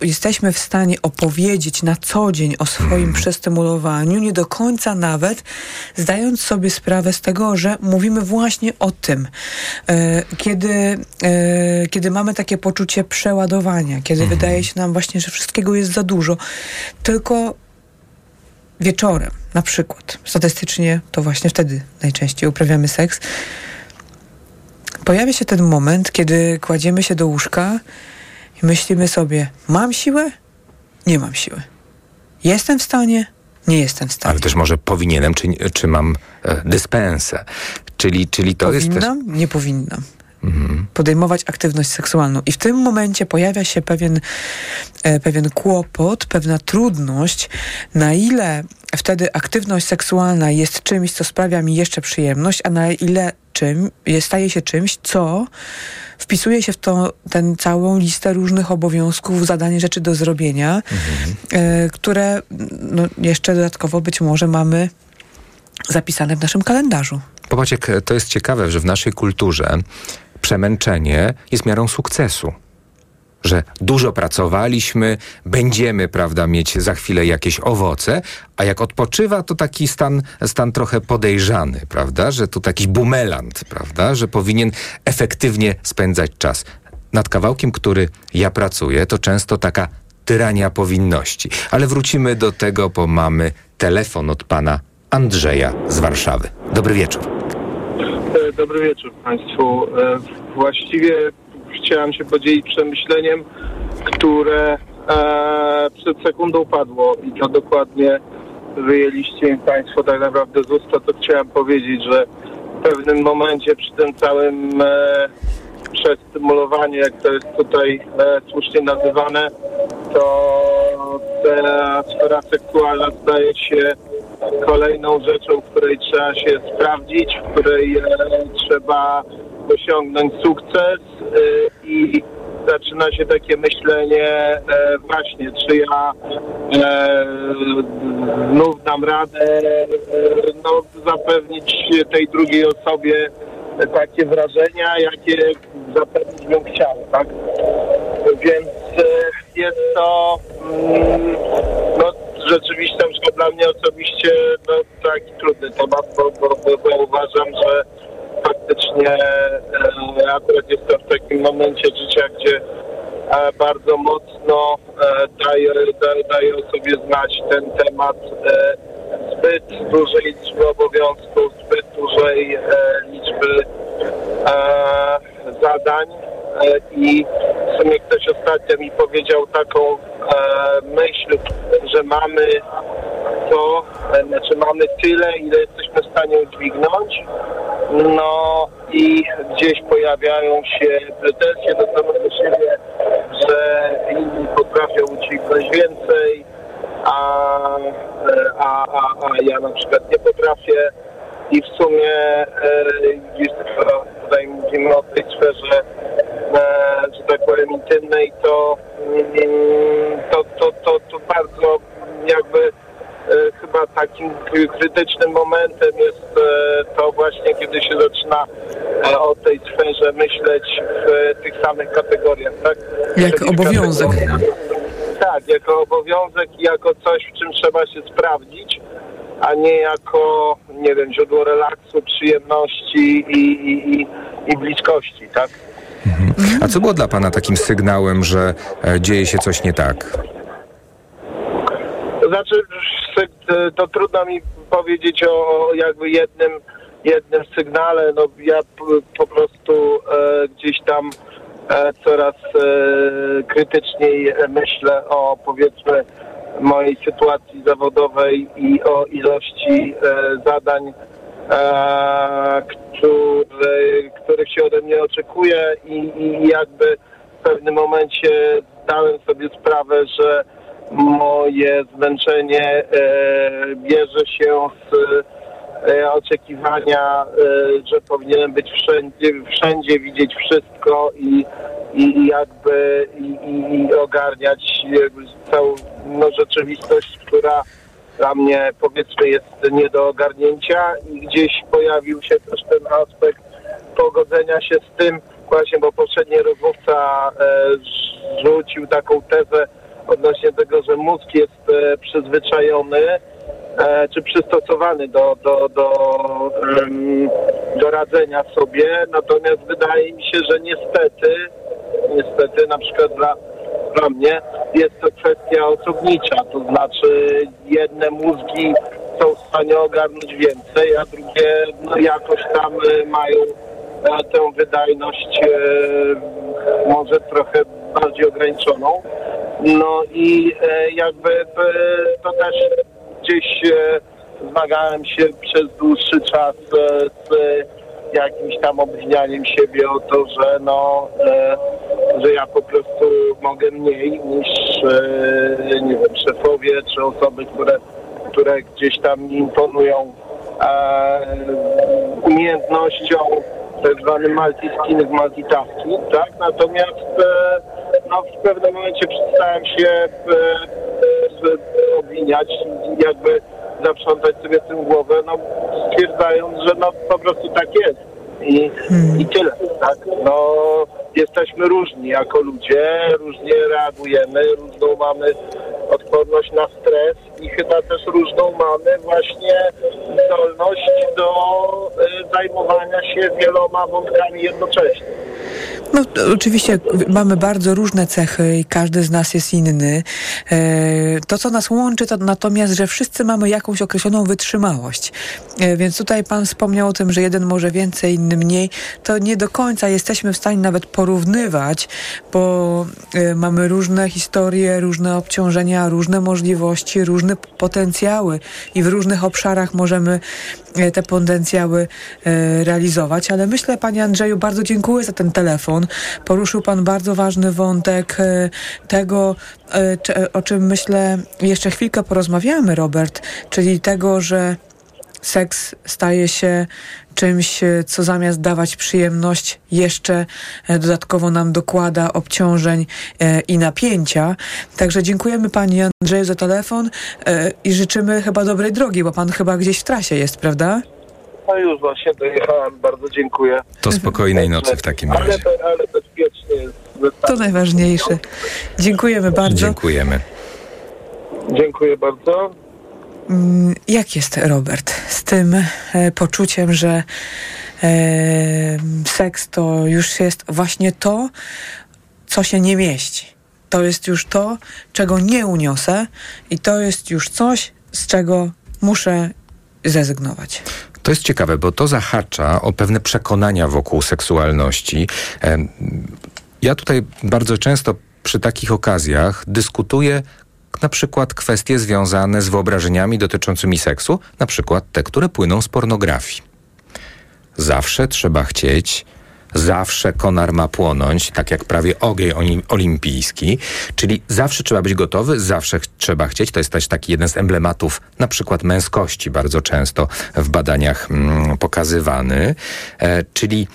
jesteśmy w stanie opowiedzieć na co dzień o swoim hmm. przestymulowaniu, nie do końca nawet zdając sobie sprawę z tego, że mówimy właśnie o tym. E, kiedy, e, kiedy mamy takie poczucie przeładowania, kiedy hmm. wydaje się nam właśnie, że wszystkiego jest za dużo, tylko wieczorem na przykład, statystycznie to właśnie wtedy najczęściej uprawiamy seks, pojawia się ten moment, kiedy kładziemy się do łóżka i myślimy sobie, mam siłę? Nie mam siły. Jestem w stanie? Nie jestem w stanie. Ale też może powinienem, czy, czy mam e, dyspensę. Czyli, czyli to Powinnam? jest też... Nie powinnam. Podejmować aktywność seksualną. I w tym momencie pojawia się pewien, e, pewien kłopot, pewna trudność, na ile wtedy aktywność seksualna jest czymś, co sprawia mi jeszcze przyjemność, a na ile czym, staje się czymś, co wpisuje się w to, ten całą listę różnych obowiązków, zadań, rzeczy do zrobienia, mhm. które no, jeszcze dodatkowo być może mamy zapisane w naszym kalendarzu. Popatrz, jak to jest ciekawe, że w naszej kulturze przemęczenie jest miarą sukcesu że dużo pracowaliśmy, będziemy, prawda, mieć za chwilę jakieś owoce, a jak odpoczywa, to taki stan, stan trochę podejrzany, prawda, że to taki bumelant, prawda, że powinien efektywnie spędzać czas. Nad kawałkiem, który ja pracuję, to często taka tyrania powinności. Ale wrócimy do tego, bo mamy telefon od pana Andrzeja z Warszawy. Dobry wieczór. E, dobry wieczór Państwu. E, właściwie chciałem się podzielić przemyśleniem, które e, przed sekundą padło i to dokładnie wyjęliście Państwo tak naprawdę z usta, to chciałem powiedzieć, że w pewnym momencie przy tym całym przestymulowaniu, jak to jest tutaj słusznie nazywane, to ta sfera seksualna staje się kolejną rzeczą, w której trzeba się sprawdzić, w której e, trzeba osiągnąć sukces y, i zaczyna się takie myślenie e, właśnie, czy ja e, znów dam radę e, no, zapewnić tej drugiej osobie takie wrażenia, jakie zapewnić bym chciał, tak? Więc jest to mm, no, przykład dla mnie osobiście no, taki trudny temat, bo, bo, bo, bo uważam, że faktycznie e, akurat jestem w takim momencie życia, gdzie e, bardzo mocno e, daje, daje o sobie znać ten temat zbyt dużej liczby obowiązków, zbyt dużej liczby zadań i w sumie ktoś ostatnio mi powiedział taką myśl, że mamy to, znaczy mamy tyle, ile jesteśmy w stanie udźwignąć, no i gdzieś pojawiają się pretensje do samego siebie, że inni potrafią udźwignąć więcej, a, a, a, a ja na przykład nie potrafię. I w sumie e, gdzieś tutaj mówimy o tej sferze, e, że tak powiem, intymnej, to, mm, to, to, to, to bardzo jakby E, chyba takim krytycznym momentem jest e, to właśnie, kiedy się zaczyna e, o tej sferze myśleć w tych samych kategoriach, tak? Jak Czyli obowiązek. Tak, jako obowiązek i jako coś, w czym trzeba się sprawdzić, a nie jako, nie wiem, źródło relaksu, przyjemności i, i, i, i bliskości, tak? Mhm. A co było dla Pana takim sygnałem, że dzieje się coś nie tak? To znaczy, to trudno mi powiedzieć o jakby jednym, jednym sygnale. No ja po prostu e, gdzieś tam e, coraz e, krytyczniej myślę o powiedzmy mojej sytuacji zawodowej i o ilości e, zadań, e, które, których się ode mnie oczekuje i, i jakby w pewnym momencie dałem sobie sprawę, że moje zmęczenie e, bierze się z e, oczekiwania, że powinienem być wszędzie, wszędzie widzieć wszystko i, i jakby i, i ogarniać jakby całą no, rzeczywistość, która dla mnie powiedzmy jest nie do ogarnięcia i gdzieś pojawił się też ten aspekt pogodzenia się z tym właśnie, bo poprzedni rozmówca e, rzucił taką tezę odnośnie tego, że mózg jest e, przyzwyczajony e, czy przystosowany do, do, do, em, do radzenia sobie, natomiast wydaje mi się, że niestety, niestety na przykład dla, dla mnie jest to kwestia osobnicza, to znaczy jedne mózgi są w stanie ogarnąć więcej, a drugie no, jakoś tam e, mają e, tę wydajność e, może trochę bardziej ograniczoną. No i jakby to też gdzieś zmagałem się przez dłuższy czas z jakimś tam obwinianiem siebie o to, że no, e, że ja po prostu mogę mniej niż e, nie wiem, szefowie czy osoby, które, które gdzieś tam mi imponują e, umiejętnością tak zwany multi-skilling, multitasking, tak? Natomiast e, no, w pewnym momencie przestałem się e, e, obwiniać jakby zaprzątać sobie tym głowę, no stwierdzając, że no po prostu tak jest. I, i tyle, tak? No jesteśmy różni jako ludzie, różnie reagujemy, różną mamy odporność na stres i chyba też różną mamy właśnie zdolność do e, zajmowania się wieloma wątkami jednocześnie. No, oczywiście mamy bardzo różne cechy i każdy z nas jest inny. E, to, co nas łączy, to natomiast, że wszyscy mamy jakąś określoną wytrzymałość. E, więc tutaj Pan wspomniał o tym, że jeden może więcej, inny mniej. To nie do końca jesteśmy w stanie nawet porównywać, bo mamy różne historie, różne obciążenia, różne możliwości, różne potencjały i w różnych obszarach możemy e, te potencjały e, realizować. Ale myślę, Panie Andrzeju, bardzo dziękuję za ten telefon. Poruszył Pan bardzo ważny wątek e, tego, o czym myślę jeszcze chwilkę porozmawiamy, Robert, czyli tego, że seks staje się czymś, e, co zamiast dawać przyjemność, jeszcze e, dodatkowo nam dokłada obciążeń e, i napięcia. Także dziękujemy Pani Andrzeju za telefon i życzymy chyba dobrej drogi, bo Pan chyba gdzieś w trasie jest, prawda? No już właśnie dojechałem, bardzo dziękuję. To spokojnej nocy w takim razie. ale bezpiecznie jest. To najważniejsze. Dziękujemy bardzo. Dziękujemy. Dziękuję bardzo. Mm, Jak jest, Robert, z tym e, poczuciem, że e, seks to już jest właśnie to, co się nie mieści. To jest już to, czego nie uniosę i to jest już coś, z czego muszę zrezygnować. To jest ciekawe, bo to zahacza o pewne przekonania wokół seksualności. Em, Ja tutaj bardzo często przy takich okazjach dyskutuję na przykład kwestie związane z wyobrażeniami dotyczącymi seksu, na przykład te, które płyną z pornografii. Zawsze trzeba chcieć, zawsze konar ma płonąć, tak jak prawie ogień olim- olimpijski, czyli zawsze trzeba być gotowy, zawsze ch- trzeba chcieć. To jest też taki jeden z emblematów na przykład męskości, bardzo często w badaniach mm, pokazywany, e, czyli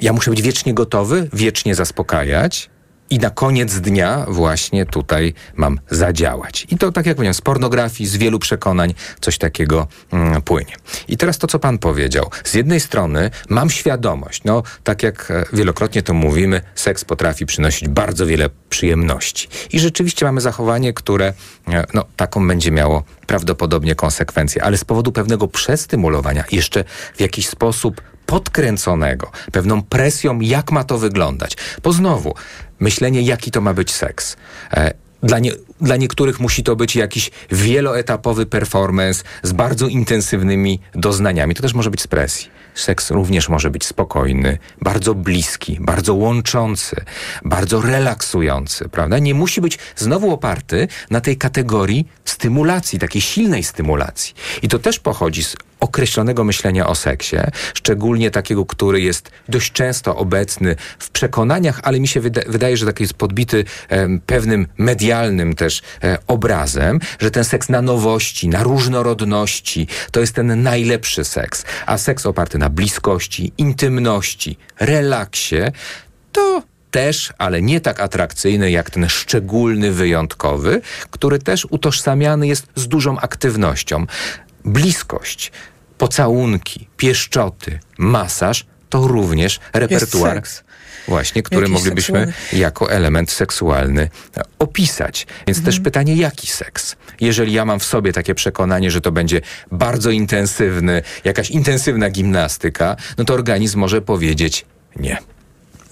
ja muszę być wiecznie gotowy, wiecznie zaspokajać. I na koniec dnia właśnie tutaj mam zadziałać. I to, tak jak powiedziałem, z pornografii, z wielu przekonań coś takiego mm, płynie. I teraz to, co pan powiedział. Z jednej strony mam świadomość, no tak jak e, wielokrotnie to mówimy, seks potrafi przynosić bardzo wiele przyjemności. I rzeczywiście mamy zachowanie, które e, no, taką będzie miało prawdopodobnie konsekwencje, ale z powodu pewnego przestymulowania, jeszcze w jakiś sposób podkręconego, pewną presją, jak ma to wyglądać. Bo znowu, myślenie, jaki to ma być seks. E, Dla, nie, dla niektórych musi to być jakiś wieloetapowy performance z bardzo intensywnymi doznaniami. To też może być z presji. Seks również może być spokojny, bardzo bliski, bardzo łączący, bardzo relaksujący, prawda? Nie musi być znowu oparty na tej kategorii stymulacji, takiej silnej stymulacji. I to też pochodzi z określonego myślenia o seksie, szczególnie takiego, który jest dość często obecny w przekonaniach, ale mi się wyda wydaje, że taki jest podbity pewnym medialnym też e, obrazem, że ten seks na nowości, na różnorodności, to jest ten najlepszy seks, a seks oparty na bliskości, intymności, relaksie, to też, ale nie tak atrakcyjny jak ten szczególny, wyjątkowy, który też utożsamiany jest z dużą aktywnością. Bliskość, pocałunki, pieszczoty, masaż to również repertuar. seks. Właśnie, który Jakiś moglibyśmy seksualny. jako element seksualny e, opisać. Więc Mhm. też pytanie, jaki seks? Jeżeli ja mam w sobie takie przekonanie, że to będzie bardzo intensywny, jakaś intensywna gimnastyka, no to organizm może powiedzieć nie.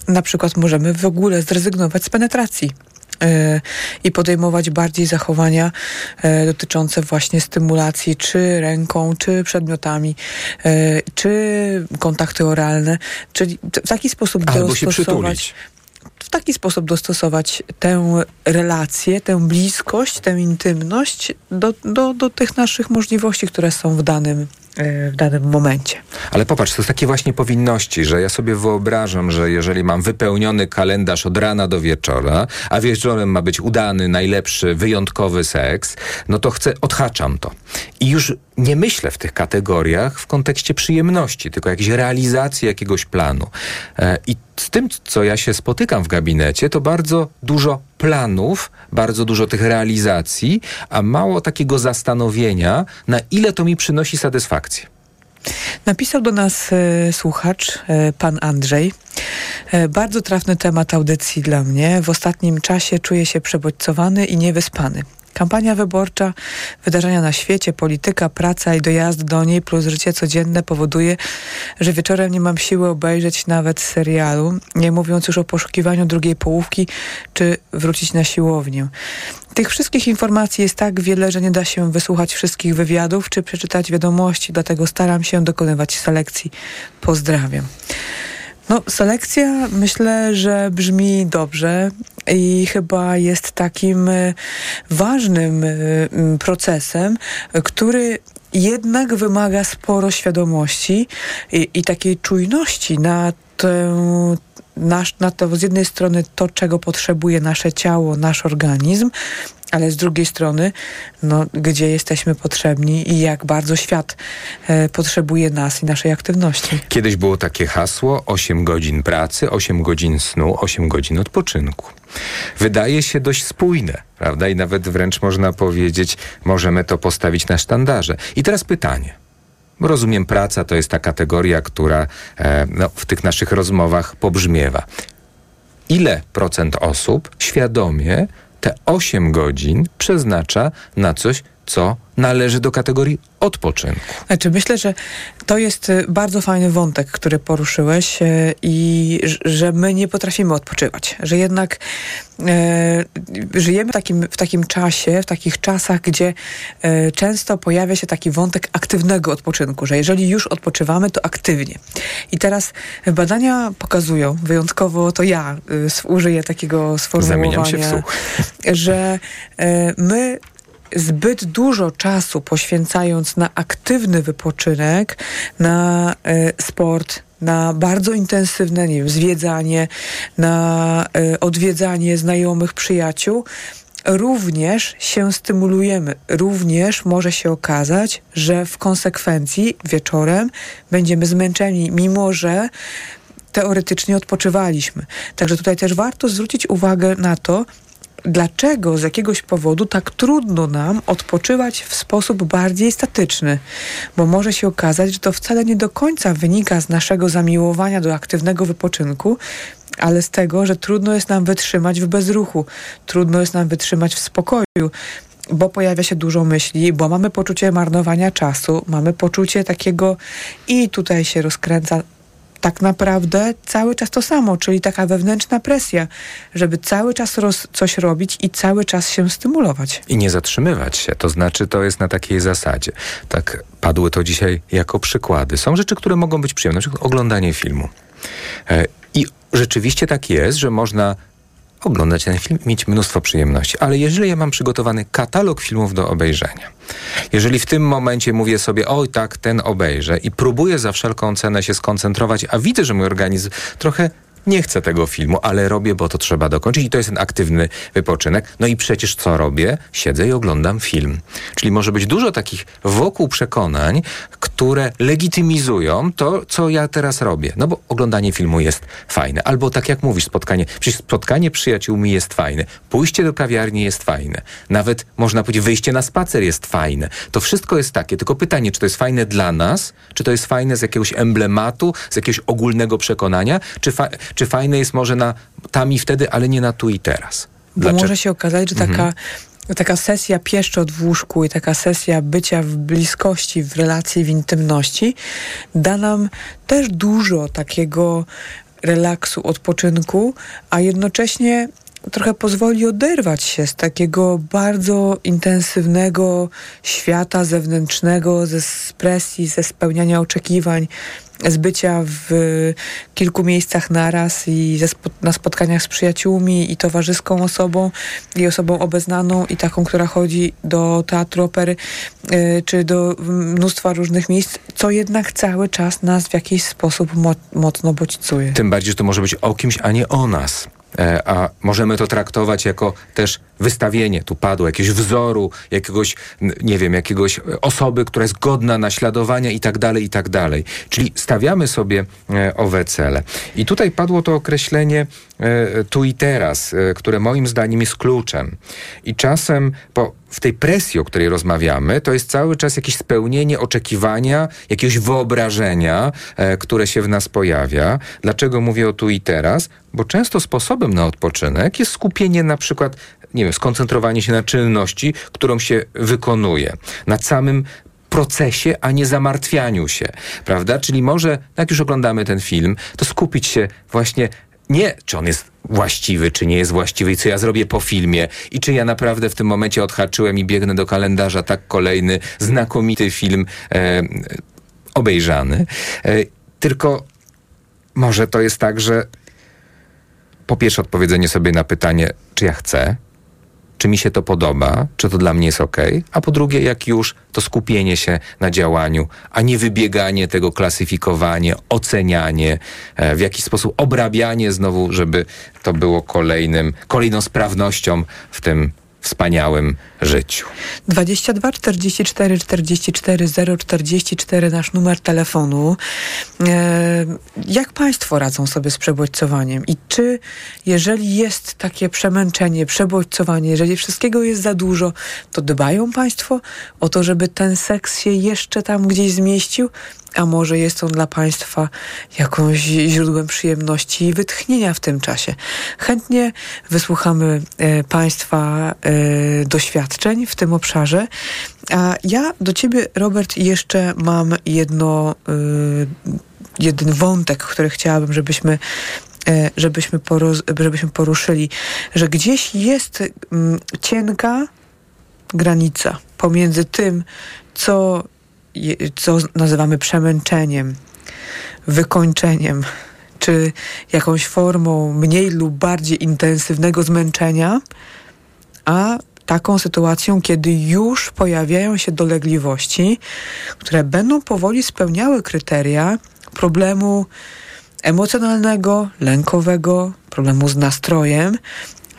na przykład możemy w ogóle zrezygnować z penetracji. E, I podejmować bardziej zachowania e, dotyczące właśnie stymulacji, czy ręką, czy przedmiotami, e, czy kontakty oralne, czyli w taki sposób Albo się dostosować przytulić. w taki sposób dostosować tę relację, tę bliskość, tę intymność do, do, do tych naszych możliwości, które są w danym, w danym momencie. Ale popatrz, to są takie właśnie powinności, że ja sobie wyobrażam, że jeżeli mam wypełniony kalendarz od rana do wieczora, a wieczorem ma być udany, najlepszy, wyjątkowy seks, no to chcę, odhaczam to. I już nie myślę w tych kategoriach w kontekście przyjemności, tylko jakiejś realizacji jakiegoś planu. E, I z tym, co ja się spotykam w gabinecie, to bardzo dużo planów, bardzo dużo tych realizacji, a mało takiego zastanowienia, na ile to mi przynosi satysfakcję. Napisał do nas e, słuchacz, e, pan Andrzej. Bardzo trafny temat audycji dla mnie. W ostatnim czasie czuję się przebodźcowany i niewyspany. Kampania wyborcza, wydarzenia na świecie, polityka, praca i dojazd do niej plus życie codzienne powoduje, że wieczorem nie mam siły obejrzeć nawet serialu, nie mówiąc już o poszukiwaniu drugiej połówki czy wrócić na siłownię. Tych wszystkich informacji jest tak wiele, że nie da się wysłuchać wszystkich wywiadów czy przeczytać wiadomości, dlatego staram się dokonywać selekcji. Pozdrawiam. No, selekcja myślę, że brzmi dobrze i chyba jest takim e, ważnym e, procesem, który jednak wymaga sporo świadomości i, i takiej czujności na tę nasz, na to z jednej strony to, czego potrzebuje nasze ciało, nasz organizm, ale z drugiej strony, no, gdzie jesteśmy potrzebni i jak bardzo świat e, potrzebuje nas i naszej aktywności. Kiedyś było takie hasło 8 godzin pracy, 8 godzin snu, 8 godzin odpoczynku. Wydaje się dość spójne, prawda? I nawet wręcz można powiedzieć, możemy to postawić na sztandarze. I teraz pytanie. Rozumiem, praca to jest ta kategoria, która e, no, w tych naszych rozmowach pobrzmiewa. Ile procent osób świadomie te 8 godzin przeznacza na coś, co należy do kategorii odpoczynku? Znaczy, myślę, że to jest e, bardzo fajny wątek, który poruszyłeś e, i że my nie potrafimy odpoczywać, że jednak e, żyjemy w takim, w takim czasie, w takich czasach, gdzie e, często pojawia się taki wątek aktywnego odpoczynku, że jeżeli już odpoczywamy, to aktywnie. I teraz badania pokazują, wyjątkowo to ja e, użyję takiego sformułowania, że e, my zbyt dużo czasu poświęcając na aktywny wypoczynek, na e, sport, na bardzo intensywne nie wiem, zwiedzanie, na e, odwiedzanie znajomych, przyjaciół, również się stymulujemy. Również może się okazać, że w konsekwencji wieczorem będziemy zmęczeni, mimo że teoretycznie odpoczywaliśmy. Także tutaj też warto zwrócić uwagę na to, dlaczego z jakiegoś powodu tak trudno nam odpoczywać w sposób bardziej statyczny. Bo może się okazać, że to wcale nie do końca wynika z naszego zamiłowania do aktywnego wypoczynku, ale z tego, że trudno jest nam wytrzymać w bezruchu, trudno jest nam wytrzymać w spokoju. Bo pojawia się dużo myśli, bo mamy poczucie marnowania czasu, mamy poczucie takiego i tutaj się rozkręca tak naprawdę cały czas to samo, czyli taka wewnętrzna presja, żeby cały czas roz, coś robić i cały czas się stymulować. I nie zatrzymywać się. To znaczy, to jest na takiej zasadzie. Tak, padły to dzisiaj jako przykłady. Są rzeczy, które mogą być przyjemne, na przykład oglądanie filmu. E, I rzeczywiście tak jest, że można oglądać ten film, mieć mnóstwo przyjemności. Ale jeżeli ja mam przygotowany katalog filmów do obejrzenia, jeżeli w tym momencie mówię sobie, oj tak, ten obejrzę i próbuję za wszelką cenę się skoncentrować, a widzę, że mój organizm trochę nie chcę tego filmu, ale robię, bo to trzeba dokończyć i to jest ten aktywny wypoczynek. No i przecież co robię? Siedzę i oglądam film. Czyli może być dużo takich wokół przekonań, które legitymizują to, co ja teraz robię. No bo oglądanie filmu jest fajne. Albo tak jak mówisz, spotkanie, przecież spotkanie przyjaciółmi jest fajne. Pójście do kawiarni jest fajne. Nawet można powiedzieć, wyjście na spacer jest fajne. To wszystko jest takie. Tylko pytanie, czy to jest fajne dla nas, czy to jest fajne z jakiegoś emblematu, z jakiegoś ogólnego przekonania, czy, fa czy fajne jest może na tam i wtedy, ale nie na tu i teraz. Bo Dlaczego? może się okazać, że taka, mhm. taka sesja pieszczot w łóżku i taka sesja bycia w bliskości, w relacji, w intymności da nam też dużo takiego relaksu, odpoczynku, a jednocześnie trochę pozwoli oderwać się z takiego bardzo intensywnego świata zewnętrznego, ze presji, ze spełniania oczekiwań, z bycia w kilku miejscach naraz i na spotkaniach z przyjaciółmi i towarzyską osobą i osobą obeznaną i taką, która chodzi do teatru opery y, czy do mnóstwa różnych miejsc, co jednak cały czas nas w jakiś sposób mo mocno bodźcuje. Tym bardziej, że to może być o kimś, a nie o nas. E, a możemy to traktować jako też wystawienie, tu padło, jakiegoś wzoru, jakiegoś, nie wiem, jakiegoś osoby, która jest godna naśladowania i tak dalej, i tak dalej. Czyli stawiamy sobie e, owe cele. I tutaj padło to określenie e, tu i teraz, które moim zdaniem jest kluczem. I czasem po, w tej presji, o której rozmawiamy, to jest cały czas jakieś spełnienie oczekiwania, jakiegoś wyobrażenia, które się w nas pojawia. Dlaczego mówię o tu i teraz? Bo często sposobem na odpoczynek jest skupienie na przykład, nie wiem, skoncentrowanie się na czynności, którą się wykonuje, na samym procesie, a nie zamartwianiu się, prawda? Czyli może, jak już oglądamy ten film, to skupić się właśnie nie, czy on jest właściwy, czy nie jest właściwy i co ja zrobię po filmie i czy ja naprawdę w tym momencie odhaczyłem i biegnę do kalendarza tak kolejny znakomity film e, obejrzany. E, tylko może to jest tak, że po pierwsze odpowiedzenie sobie na pytanie, czy ja chcę, czy mi się to podoba, czy to dla mnie jest ok, a po drugie, jak już, to skupienie się na działaniu, a nie wybieganie tego, klasyfikowanie, ocenianie, e, w jakiś sposób obrabianie znowu, żeby to było kolejnym, kolejną sprawnością w tym wspaniałym życiu. 22 44 44 044 nasz numer telefonu. E, jak Państwo radzą sobie z przebodźcowaniem? I czy jeżeli jest takie przemęczenie, przebodźcowanie, jeżeli wszystkiego jest za dużo, to dbają Państwo o to, żeby ten seks się jeszcze tam gdzieś zmieścił? A może jest on dla Państwa jakąś źródłem przyjemności i wytchnienia w tym czasie. Chętnie wysłuchamy e, Państwa e, doświadczeń w tym obszarze. A ja do Ciebie, Robert, jeszcze mam jedno, e, jeden wątek, który chciałabym, żebyśmy żebyśmy, poroz, żebyśmy poruszyli, że gdzieś jest cienka granica pomiędzy tym, co co nazywamy przemęczeniem, wykończeniem, czy jakąś formą mniej lub bardziej intensywnego zmęczenia, a taką sytuacją, kiedy już pojawiają się dolegliwości, które będą powoli spełniały kryteria problemu emocjonalnego, lękowego, problemu z nastrojem,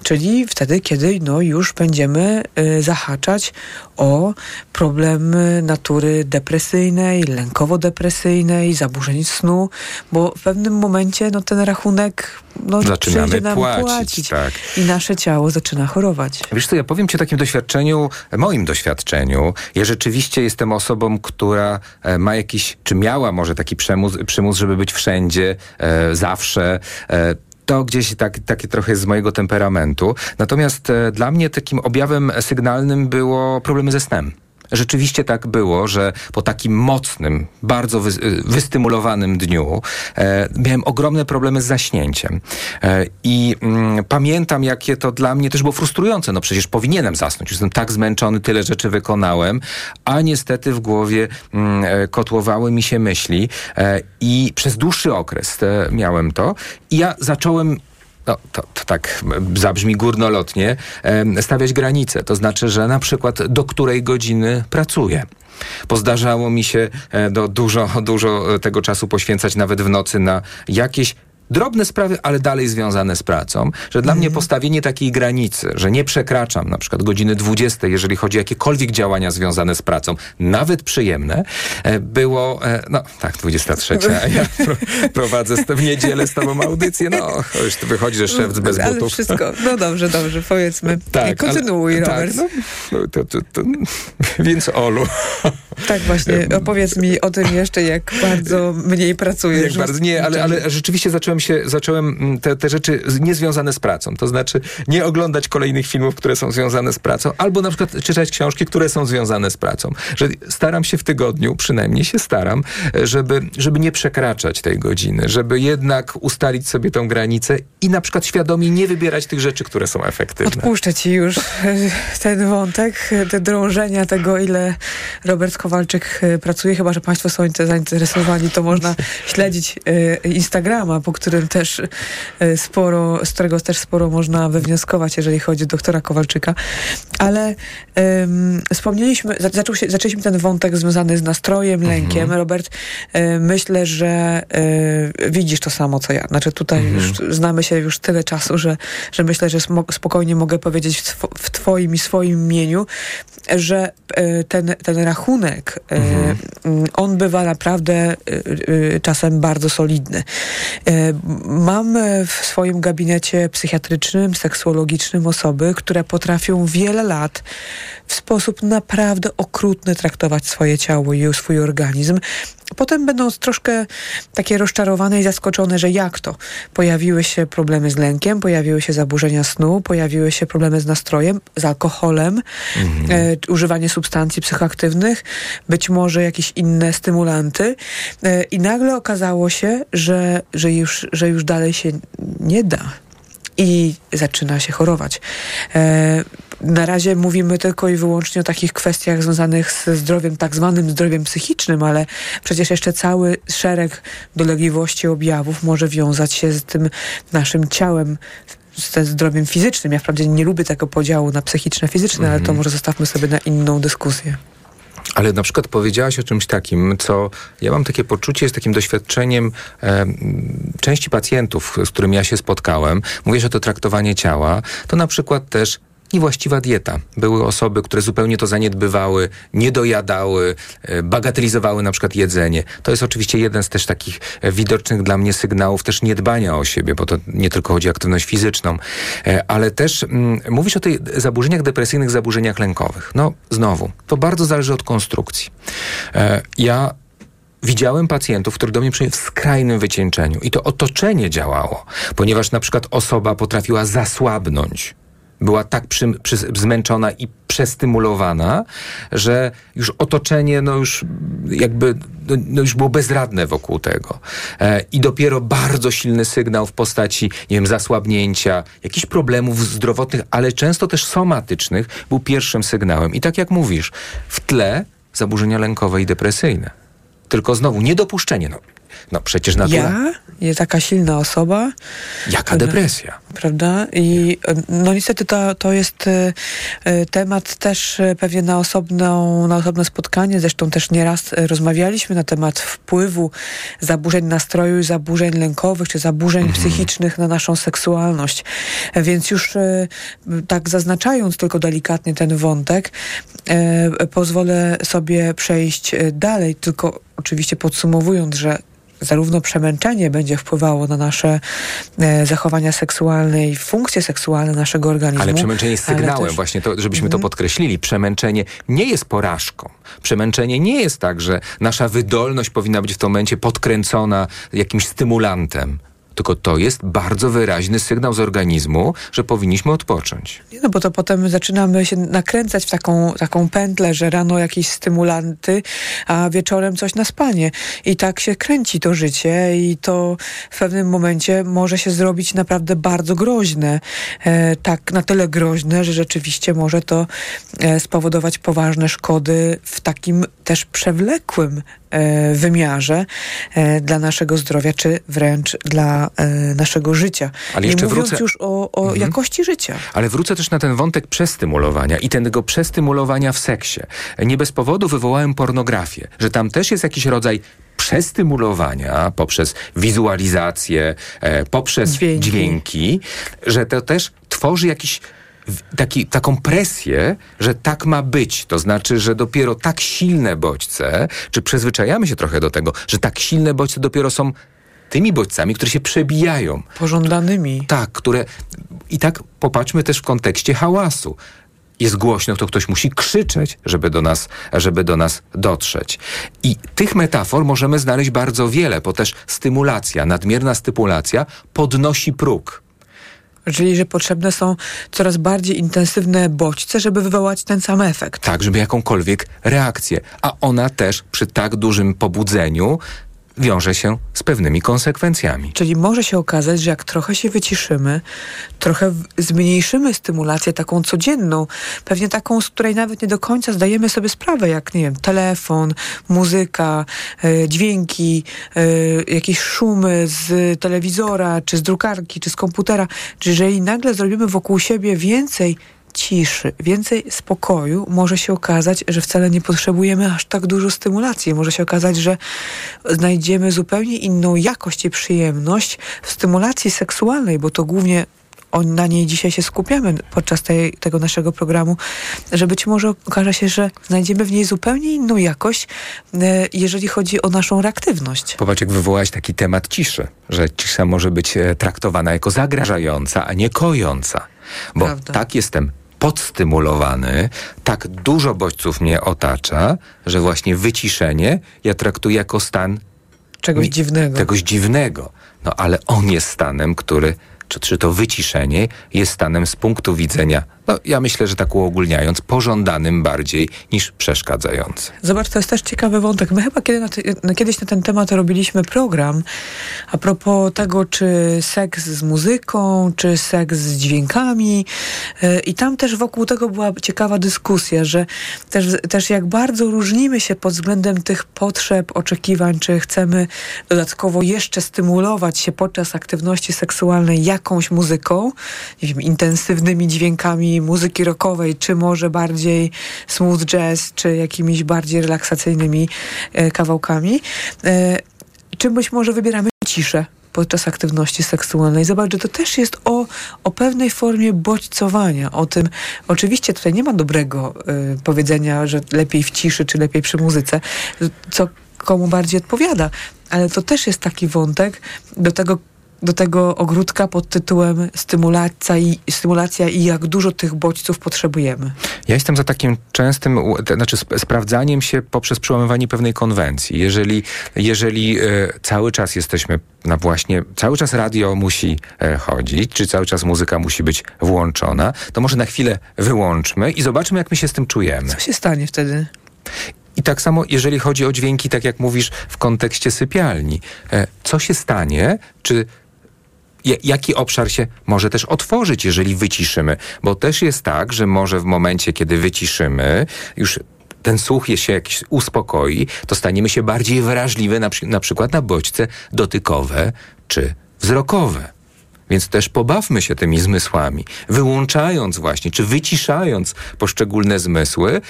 czyli wtedy, kiedy no, już będziemy y, zahaczać o problemy natury depresyjnej, lękowo-depresyjnej, zaburzeń snu, bo w pewnym momencie no, ten rachunek no, Zaczynamy nam płacić, płacić tak. i nasze ciało zaczyna chorować. Wiesz co, ja powiem ci o takim doświadczeniu, moim doświadczeniu. Ja rzeczywiście jestem osobą, która e, ma jakiś, czy miała może taki przymus, przymus żeby być wszędzie, e, zawsze. E, to gdzieś tak, takie trochę z mojego temperamentu. Natomiast e, dla mnie takim objawem sygnalnym było problemy ze snem rzeczywiście tak było, że po takim mocnym, bardzo wy, wystymulowanym dniu e, miałem ogromne problemy z zaśnięciem. E, I mm, pamiętam, jakie to dla mnie też było frustrujące. No przecież powinienem zasnąć. Jestem tak zmęczony, tyle rzeczy wykonałem, a niestety w głowie mm, e, kotłowały mi się myśli e, i przez dłuższy okres e, miałem to. I ja zacząłem no, to, to tak zabrzmi górnolotnie, stawiać granice. To znaczy, że na przykład do której godziny pracuję. Pozdarzało mi się e, do, dużo, dużo tego czasu poświęcać nawet w nocy na jakieś drobne sprawy, ale dalej związane z pracą, że dla mnie mhm. postawienie takiej granicy, że nie przekraczam na przykład godziny 20, jeżeli chodzi o jakiekolwiek działania związane z pracą, nawet przyjemne, e, było, e, no tak, 23, a ja prowadzę w niedzielę z tobą audycję, no już to wychodzi, że szef bez ale butów. wszystko, no dobrze, dobrze, powiedzmy. Tak, Kontynuuj, ale, tak, Robert. Tak, no, to, to, to, więc Olu. Tak właśnie, opowiedz mi o tym jeszcze, jak bardzo mniej pracujesz. Jak bardzo, nie, ale, ale rzeczywiście zacząłem się, zacząłem mm, te, te rzeczy niezwiązane z pracą. To znaczy nie oglądać kolejnych filmów, które są związane z pracą, albo na przykład czytać książki, które są związane z pracą. Że staram się w tygodniu, przynajmniej się staram, żeby, żeby nie przekraczać tej godziny, żeby jednak ustalić sobie tą granicę i na przykład świadomie nie wybierać tych rzeczy, które są efektywne. Odpuszczę ci już e, ten wątek, te drążenia tego, ile Robert Kowalczyk e, pracuje, chyba, że Państwo są zainteresowani, to można śledzić e, Instagrama, po którym którym też e, sporo, z którego też sporo można wywnioskować, jeżeli chodzi o doktora Kowalczyka. Ale um, wspomnieliśmy, zaczął się, zaczęliśmy ten wątek związany z nastrojem, lękiem. Mhm. Robert, e, myślę, że e, widzisz to samo, co ja. Znaczy tutaj mhm. już znamy się już tyle czasu, że, że myślę, że spokojnie mogę powiedzieć w, w twoim i swoim imieniu, że ten, ten rachunek, mhm. on bywa naprawdę czasem bardzo solidny. Mam w swoim gabinecie psychiatrycznym, seksuologicznym osoby, które potrafią wiele lat w sposób naprawdę okrutny traktować swoje ciało i swój organizm. Potem będą troszkę takie rozczarowane i zaskoczone, że jak to? Pojawiły się problemy z lękiem, pojawiły się zaburzenia snu, pojawiły się problemy z nastrojem, z alkoholem, mhm. e, używanie substancji psychoaktywnych, być może jakieś inne stymulanty. E, I nagle okazało się, że, że, już, że już dalej się nie da i zaczyna się chorować. E, na razie mówimy tylko i wyłącznie o takich kwestiach związanych ze zdrowiem, tak zwanym zdrowiem psychicznym, ale przecież jeszcze cały szereg dolegliwości objawów może wiązać się z tym naszym ciałem, ze zdrowiem fizycznym. Ja wprawdzie nie lubię tego podziału na psychiczne, fizyczne, ale to mhm. może zostawmy sobie na inną dyskusję. Ale na przykład powiedziałaś o czymś takim, co ja mam takie poczucie z takim doświadczeniem e, części pacjentów, z którymi ja się spotkałem. Mówię, że to traktowanie ciała, to na przykład też niewłaściwa dieta. Były osoby, które zupełnie to zaniedbywały, nie dojadały, e, bagatelizowały na przykład jedzenie. To jest oczywiście jeden z też takich e, widocznych dla mnie sygnałów też niedbania o siebie, bo to nie tylko chodzi o aktywność fizyczną, e, ale też mm, mówisz o tych zaburzeniach depresyjnych, zaburzeniach lękowych. No znowu, to bardzo zależy od konstrukcji. Ja Widziałem pacjentów, którzy do mnie przyszli w skrajnym wycieńczeniu i to otoczenie działało, ponieważ na przykład osoba potrafiła zasłabnąć była tak przy, przy, zmęczona i przestymulowana, że już otoczenie, no już jakby, no, no już było bezradne wokół tego. E, I dopiero bardzo silny sygnał w postaci, nie wiem, zasłabnięcia, jakichś problemów zdrowotnych, ale często też somatycznych, był pierwszym sygnałem. I tak jak mówisz, w tle zaburzenia lękowe i depresyjne. Tylko znowu niedopuszczenie. No, no przecież natura... Ja? Jest taka silna osoba. Jaka depresja. Prawda? I no niestety to, to jest y, temat też y, pewnie na, osobną, na osobne spotkanie. Zresztą też nieraz rozmawialiśmy na temat wpływu zaburzeń nastroju i zaburzeń lękowych, czy zaburzeń mhm. psychicznych na naszą seksualność. Więc już y, tak zaznaczając tylko delikatnie ten wątek, pozwolę sobie przejść dalej, tylko oczywiście podsumowując, że zarówno przemęczenie będzie wpływało na nasze e, zachowania seksualne i funkcje seksualne naszego organizmu. Ale przemęczenie jest sygnałem, też... właśnie to, żebyśmy to mhm. podkreślili. Przemęczenie nie jest porażką. Przemęczenie nie jest tak, że nasza wydolność powinna być w tym momencie podkręcona jakimś stymulantem tylko to jest bardzo wyraźny sygnał z organizmu, że powinniśmy odpocząć. No bo to potem zaczynamy się nakręcać w taką, taką pętlę, że rano jakieś stymulanty, a wieczorem coś na spanie. I tak się kręci to życie i to w pewnym momencie może się zrobić naprawdę bardzo groźne. E, tak na tyle groźne, że rzeczywiście może to e, spowodować poważne szkody w takim też przewlekłym e, wymiarze e, dla naszego zdrowia, czy wręcz dla e, naszego życia. Ale Nie jeszcze mówiąc wrócę- już o, o jakości życia. Ale wrócę też na ten wątek przestymulowania i tego przestymulowania w seksie. Nie bez powodu wywołałem pornografię, że tam też jest jakiś rodzaj przestymulowania poprzez wizualizację, e, poprzez Dźwięki. dźwięki, że to też tworzy jakiś Taki, taką presję, że tak ma być. To znaczy, że dopiero tak silne bodźce, czy przyzwyczajamy się trochę do tego, że tak silne bodźce dopiero są tymi bodźcami, które się przebijają. Pożądanymi. Tak, które. I tak popatrzmy też w kontekście hałasu. Jest głośno, to ktoś musi krzyczeć, żeby do nas, żeby do nas dotrzeć. I tych metafor możemy znaleźć bardzo wiele, bo też stymulacja, nadmierna stymulacja podnosi próg. Czyli, że potrzebne są coraz bardziej intensywne bodźce, żeby wywołać ten sam efekt. Tak, żeby jakąkolwiek reakcję. A ona też przy tak dużym pobudzeniu wiąże się z pewnymi konsekwencjami. Czyli może się okazać, że jak trochę się wyciszymy, trochę zmniejszymy stymulację taką codzienną, pewnie taką, z której nawet nie do końca zdajemy sobie sprawę, jak nie wiem, telefon, muzyka, e, dźwięki, e, jakieś szumy z telewizora, czy z drukarki, czy z komputera. Czy jeżeli nagle zrobimy wokół siebie więcej ciszy, więcej spokoju, może się okazać, że wcale nie potrzebujemy aż tak dużo stymulacji. Może się okazać, że znajdziemy zupełnie inną jakość i przyjemność w stymulacji seksualnej, bo to głównie o, na niej dzisiaj się skupiamy podczas tej, tego naszego programu, że być może okaże się, że znajdziemy w niej zupełnie inną jakość, e, jeżeli chodzi o naszą reaktywność. Popatrz, jak wywołałeś taki temat ciszy, że cisza może być e, traktowana jako zagrażająca, a nie kojąca. Bo Prawda. tak jestem podstymulowany, tak dużo bodźców mnie otacza, że właśnie wyciszenie ja traktuję jako stan Czegoś mi- dziwnego. Czegoś dziwnego. No ale on jest stanem, który, czy, czy to wyciszenie jest stanem z punktu widzenia, no ja myślę, że tak uogólniając, pożądanym bardziej niż przeszkadzającym. Zobacz, to jest też ciekawy wątek. My chyba kiedy na na, kiedyś na ten temat robiliśmy program a propos tego, czy seks z muzyką, czy seks z dźwiękami. Yy, I tam też wokół tego była ciekawa dyskusja, że też, też jak bardzo różnimy się pod względem tych potrzeb, oczekiwań, czy chcemy dodatkowo jeszcze stymulować się podczas aktywności seksualnej jakąś muzyką, nie wiem, intensywnymi dźwiękami muzyki rockowej, czy może bardziej smooth jazz, czy jakimiś bardziej relaksacyjnymi e, kawałkami. E, czy być może wybieramy ciszę podczas aktywności seksualnej. Zobacz, że to też jest o, o pewnej formie bodźcowania, o tym, oczywiście tutaj nie ma dobrego e, powiedzenia, że lepiej w ciszy, czy lepiej przy muzyce, co komu bardziej odpowiada, ale to też jest taki wątek do tego, do tego ogródka pod tytułem stymulacja i, stymulacja i jak dużo tych bodźców potrzebujemy. Ja jestem za takim częstym, znaczy sp- sprawdzaniem się poprzez przełamywanie pewnej konwencji. Jeżeli, jeżeli e, cały czas jesteśmy na właśnie, cały czas radio musi e, chodzić, czy cały czas muzyka musi być włączona, to może na chwilę wyłączmy i zobaczmy, jak my się z tym czujemy. Co się stanie wtedy? I tak samo, jeżeli chodzi o dźwięki, tak jak mówisz, w kontekście sypialni. E, Co się stanie, czy jaki obszar się może też otworzyć, jeżeli wyciszymy? Bo też jest tak, że może w momencie, kiedy wyciszymy, już ten słuch się jakiś uspokoi, to staniemy się bardziej wrażliwe na, na przykład na bodźce dotykowe czy wzrokowe. Więc też pobawmy się tymi zmysłami, wyłączając właśnie, czy wyciszając poszczególne zmysły,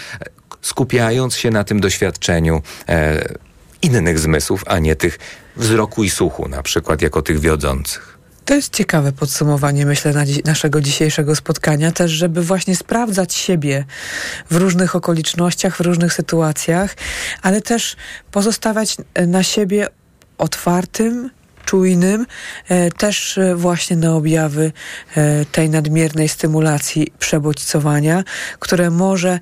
skupiając się na tym doświadczeniu e, innych zmysłów, a nie tych wzroku i słuchu, na przykład jako tych wiodących. To jest ciekawe podsumowanie, myślę, na dzi- naszego dzisiejszego spotkania, też, żeby właśnie sprawdzać siebie w różnych okolicznościach, w różnych sytuacjach, ale też pozostawać e, na siebie otwartym, czujnym, e, też e, właśnie na objawy tej nadmiernej stymulacji przebodźcowania, które może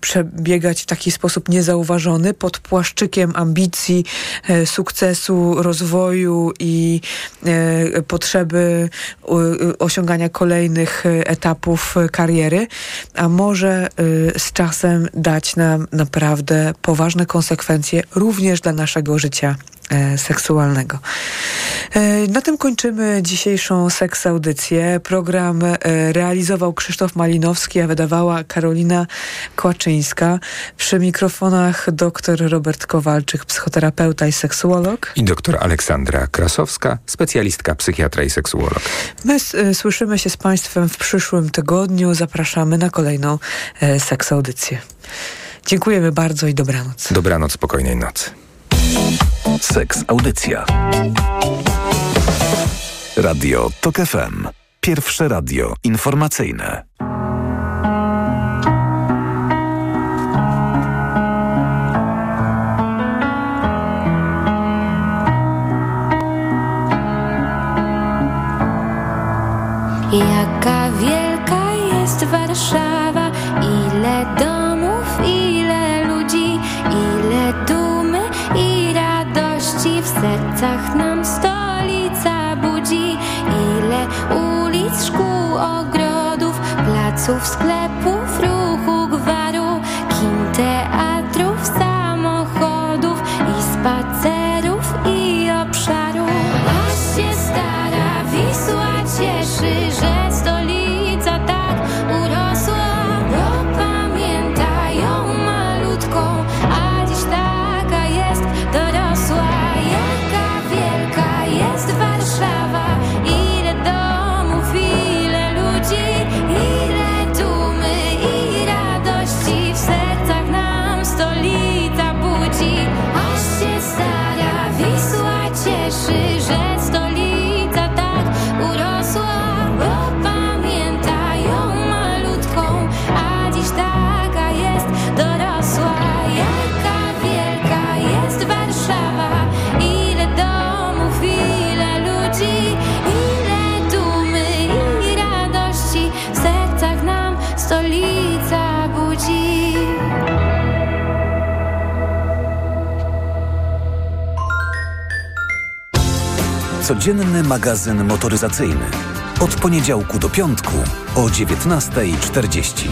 przebiegać w taki sposób niezauważony pod płaszczykiem ambicji, e, sukcesu, rozwoju i e, potrzeby osiągania kolejnych e, etapów e, kariery, a może e, z czasem dać nam naprawdę poważne konsekwencje również dla naszego życia. e, seksualnego. E, na tym kończymy dzisiejszą seks audycję. Program e, realizował Krzysztof Malinowski, a wydawała Karolina Kłaczyńska. Przy mikrofonach dr Robert Kowalczyk, psychoterapeuta i seksuolog. I doktor Aleksandra Krasowska, specjalistka psychiatra i seksuolog. My e, słyszymy się z Państwem w przyszłym tygodniu. Zapraszamy na kolejną e, seks audycję. Dziękujemy bardzo i dobranoc. Dobranoc, spokojnej nocy. Seks Audycja. Radio TOK FM. Pierwsze radio informacyjne. Magazyn motoryzacyjny. Od poniedziałku do piątku o 19.40.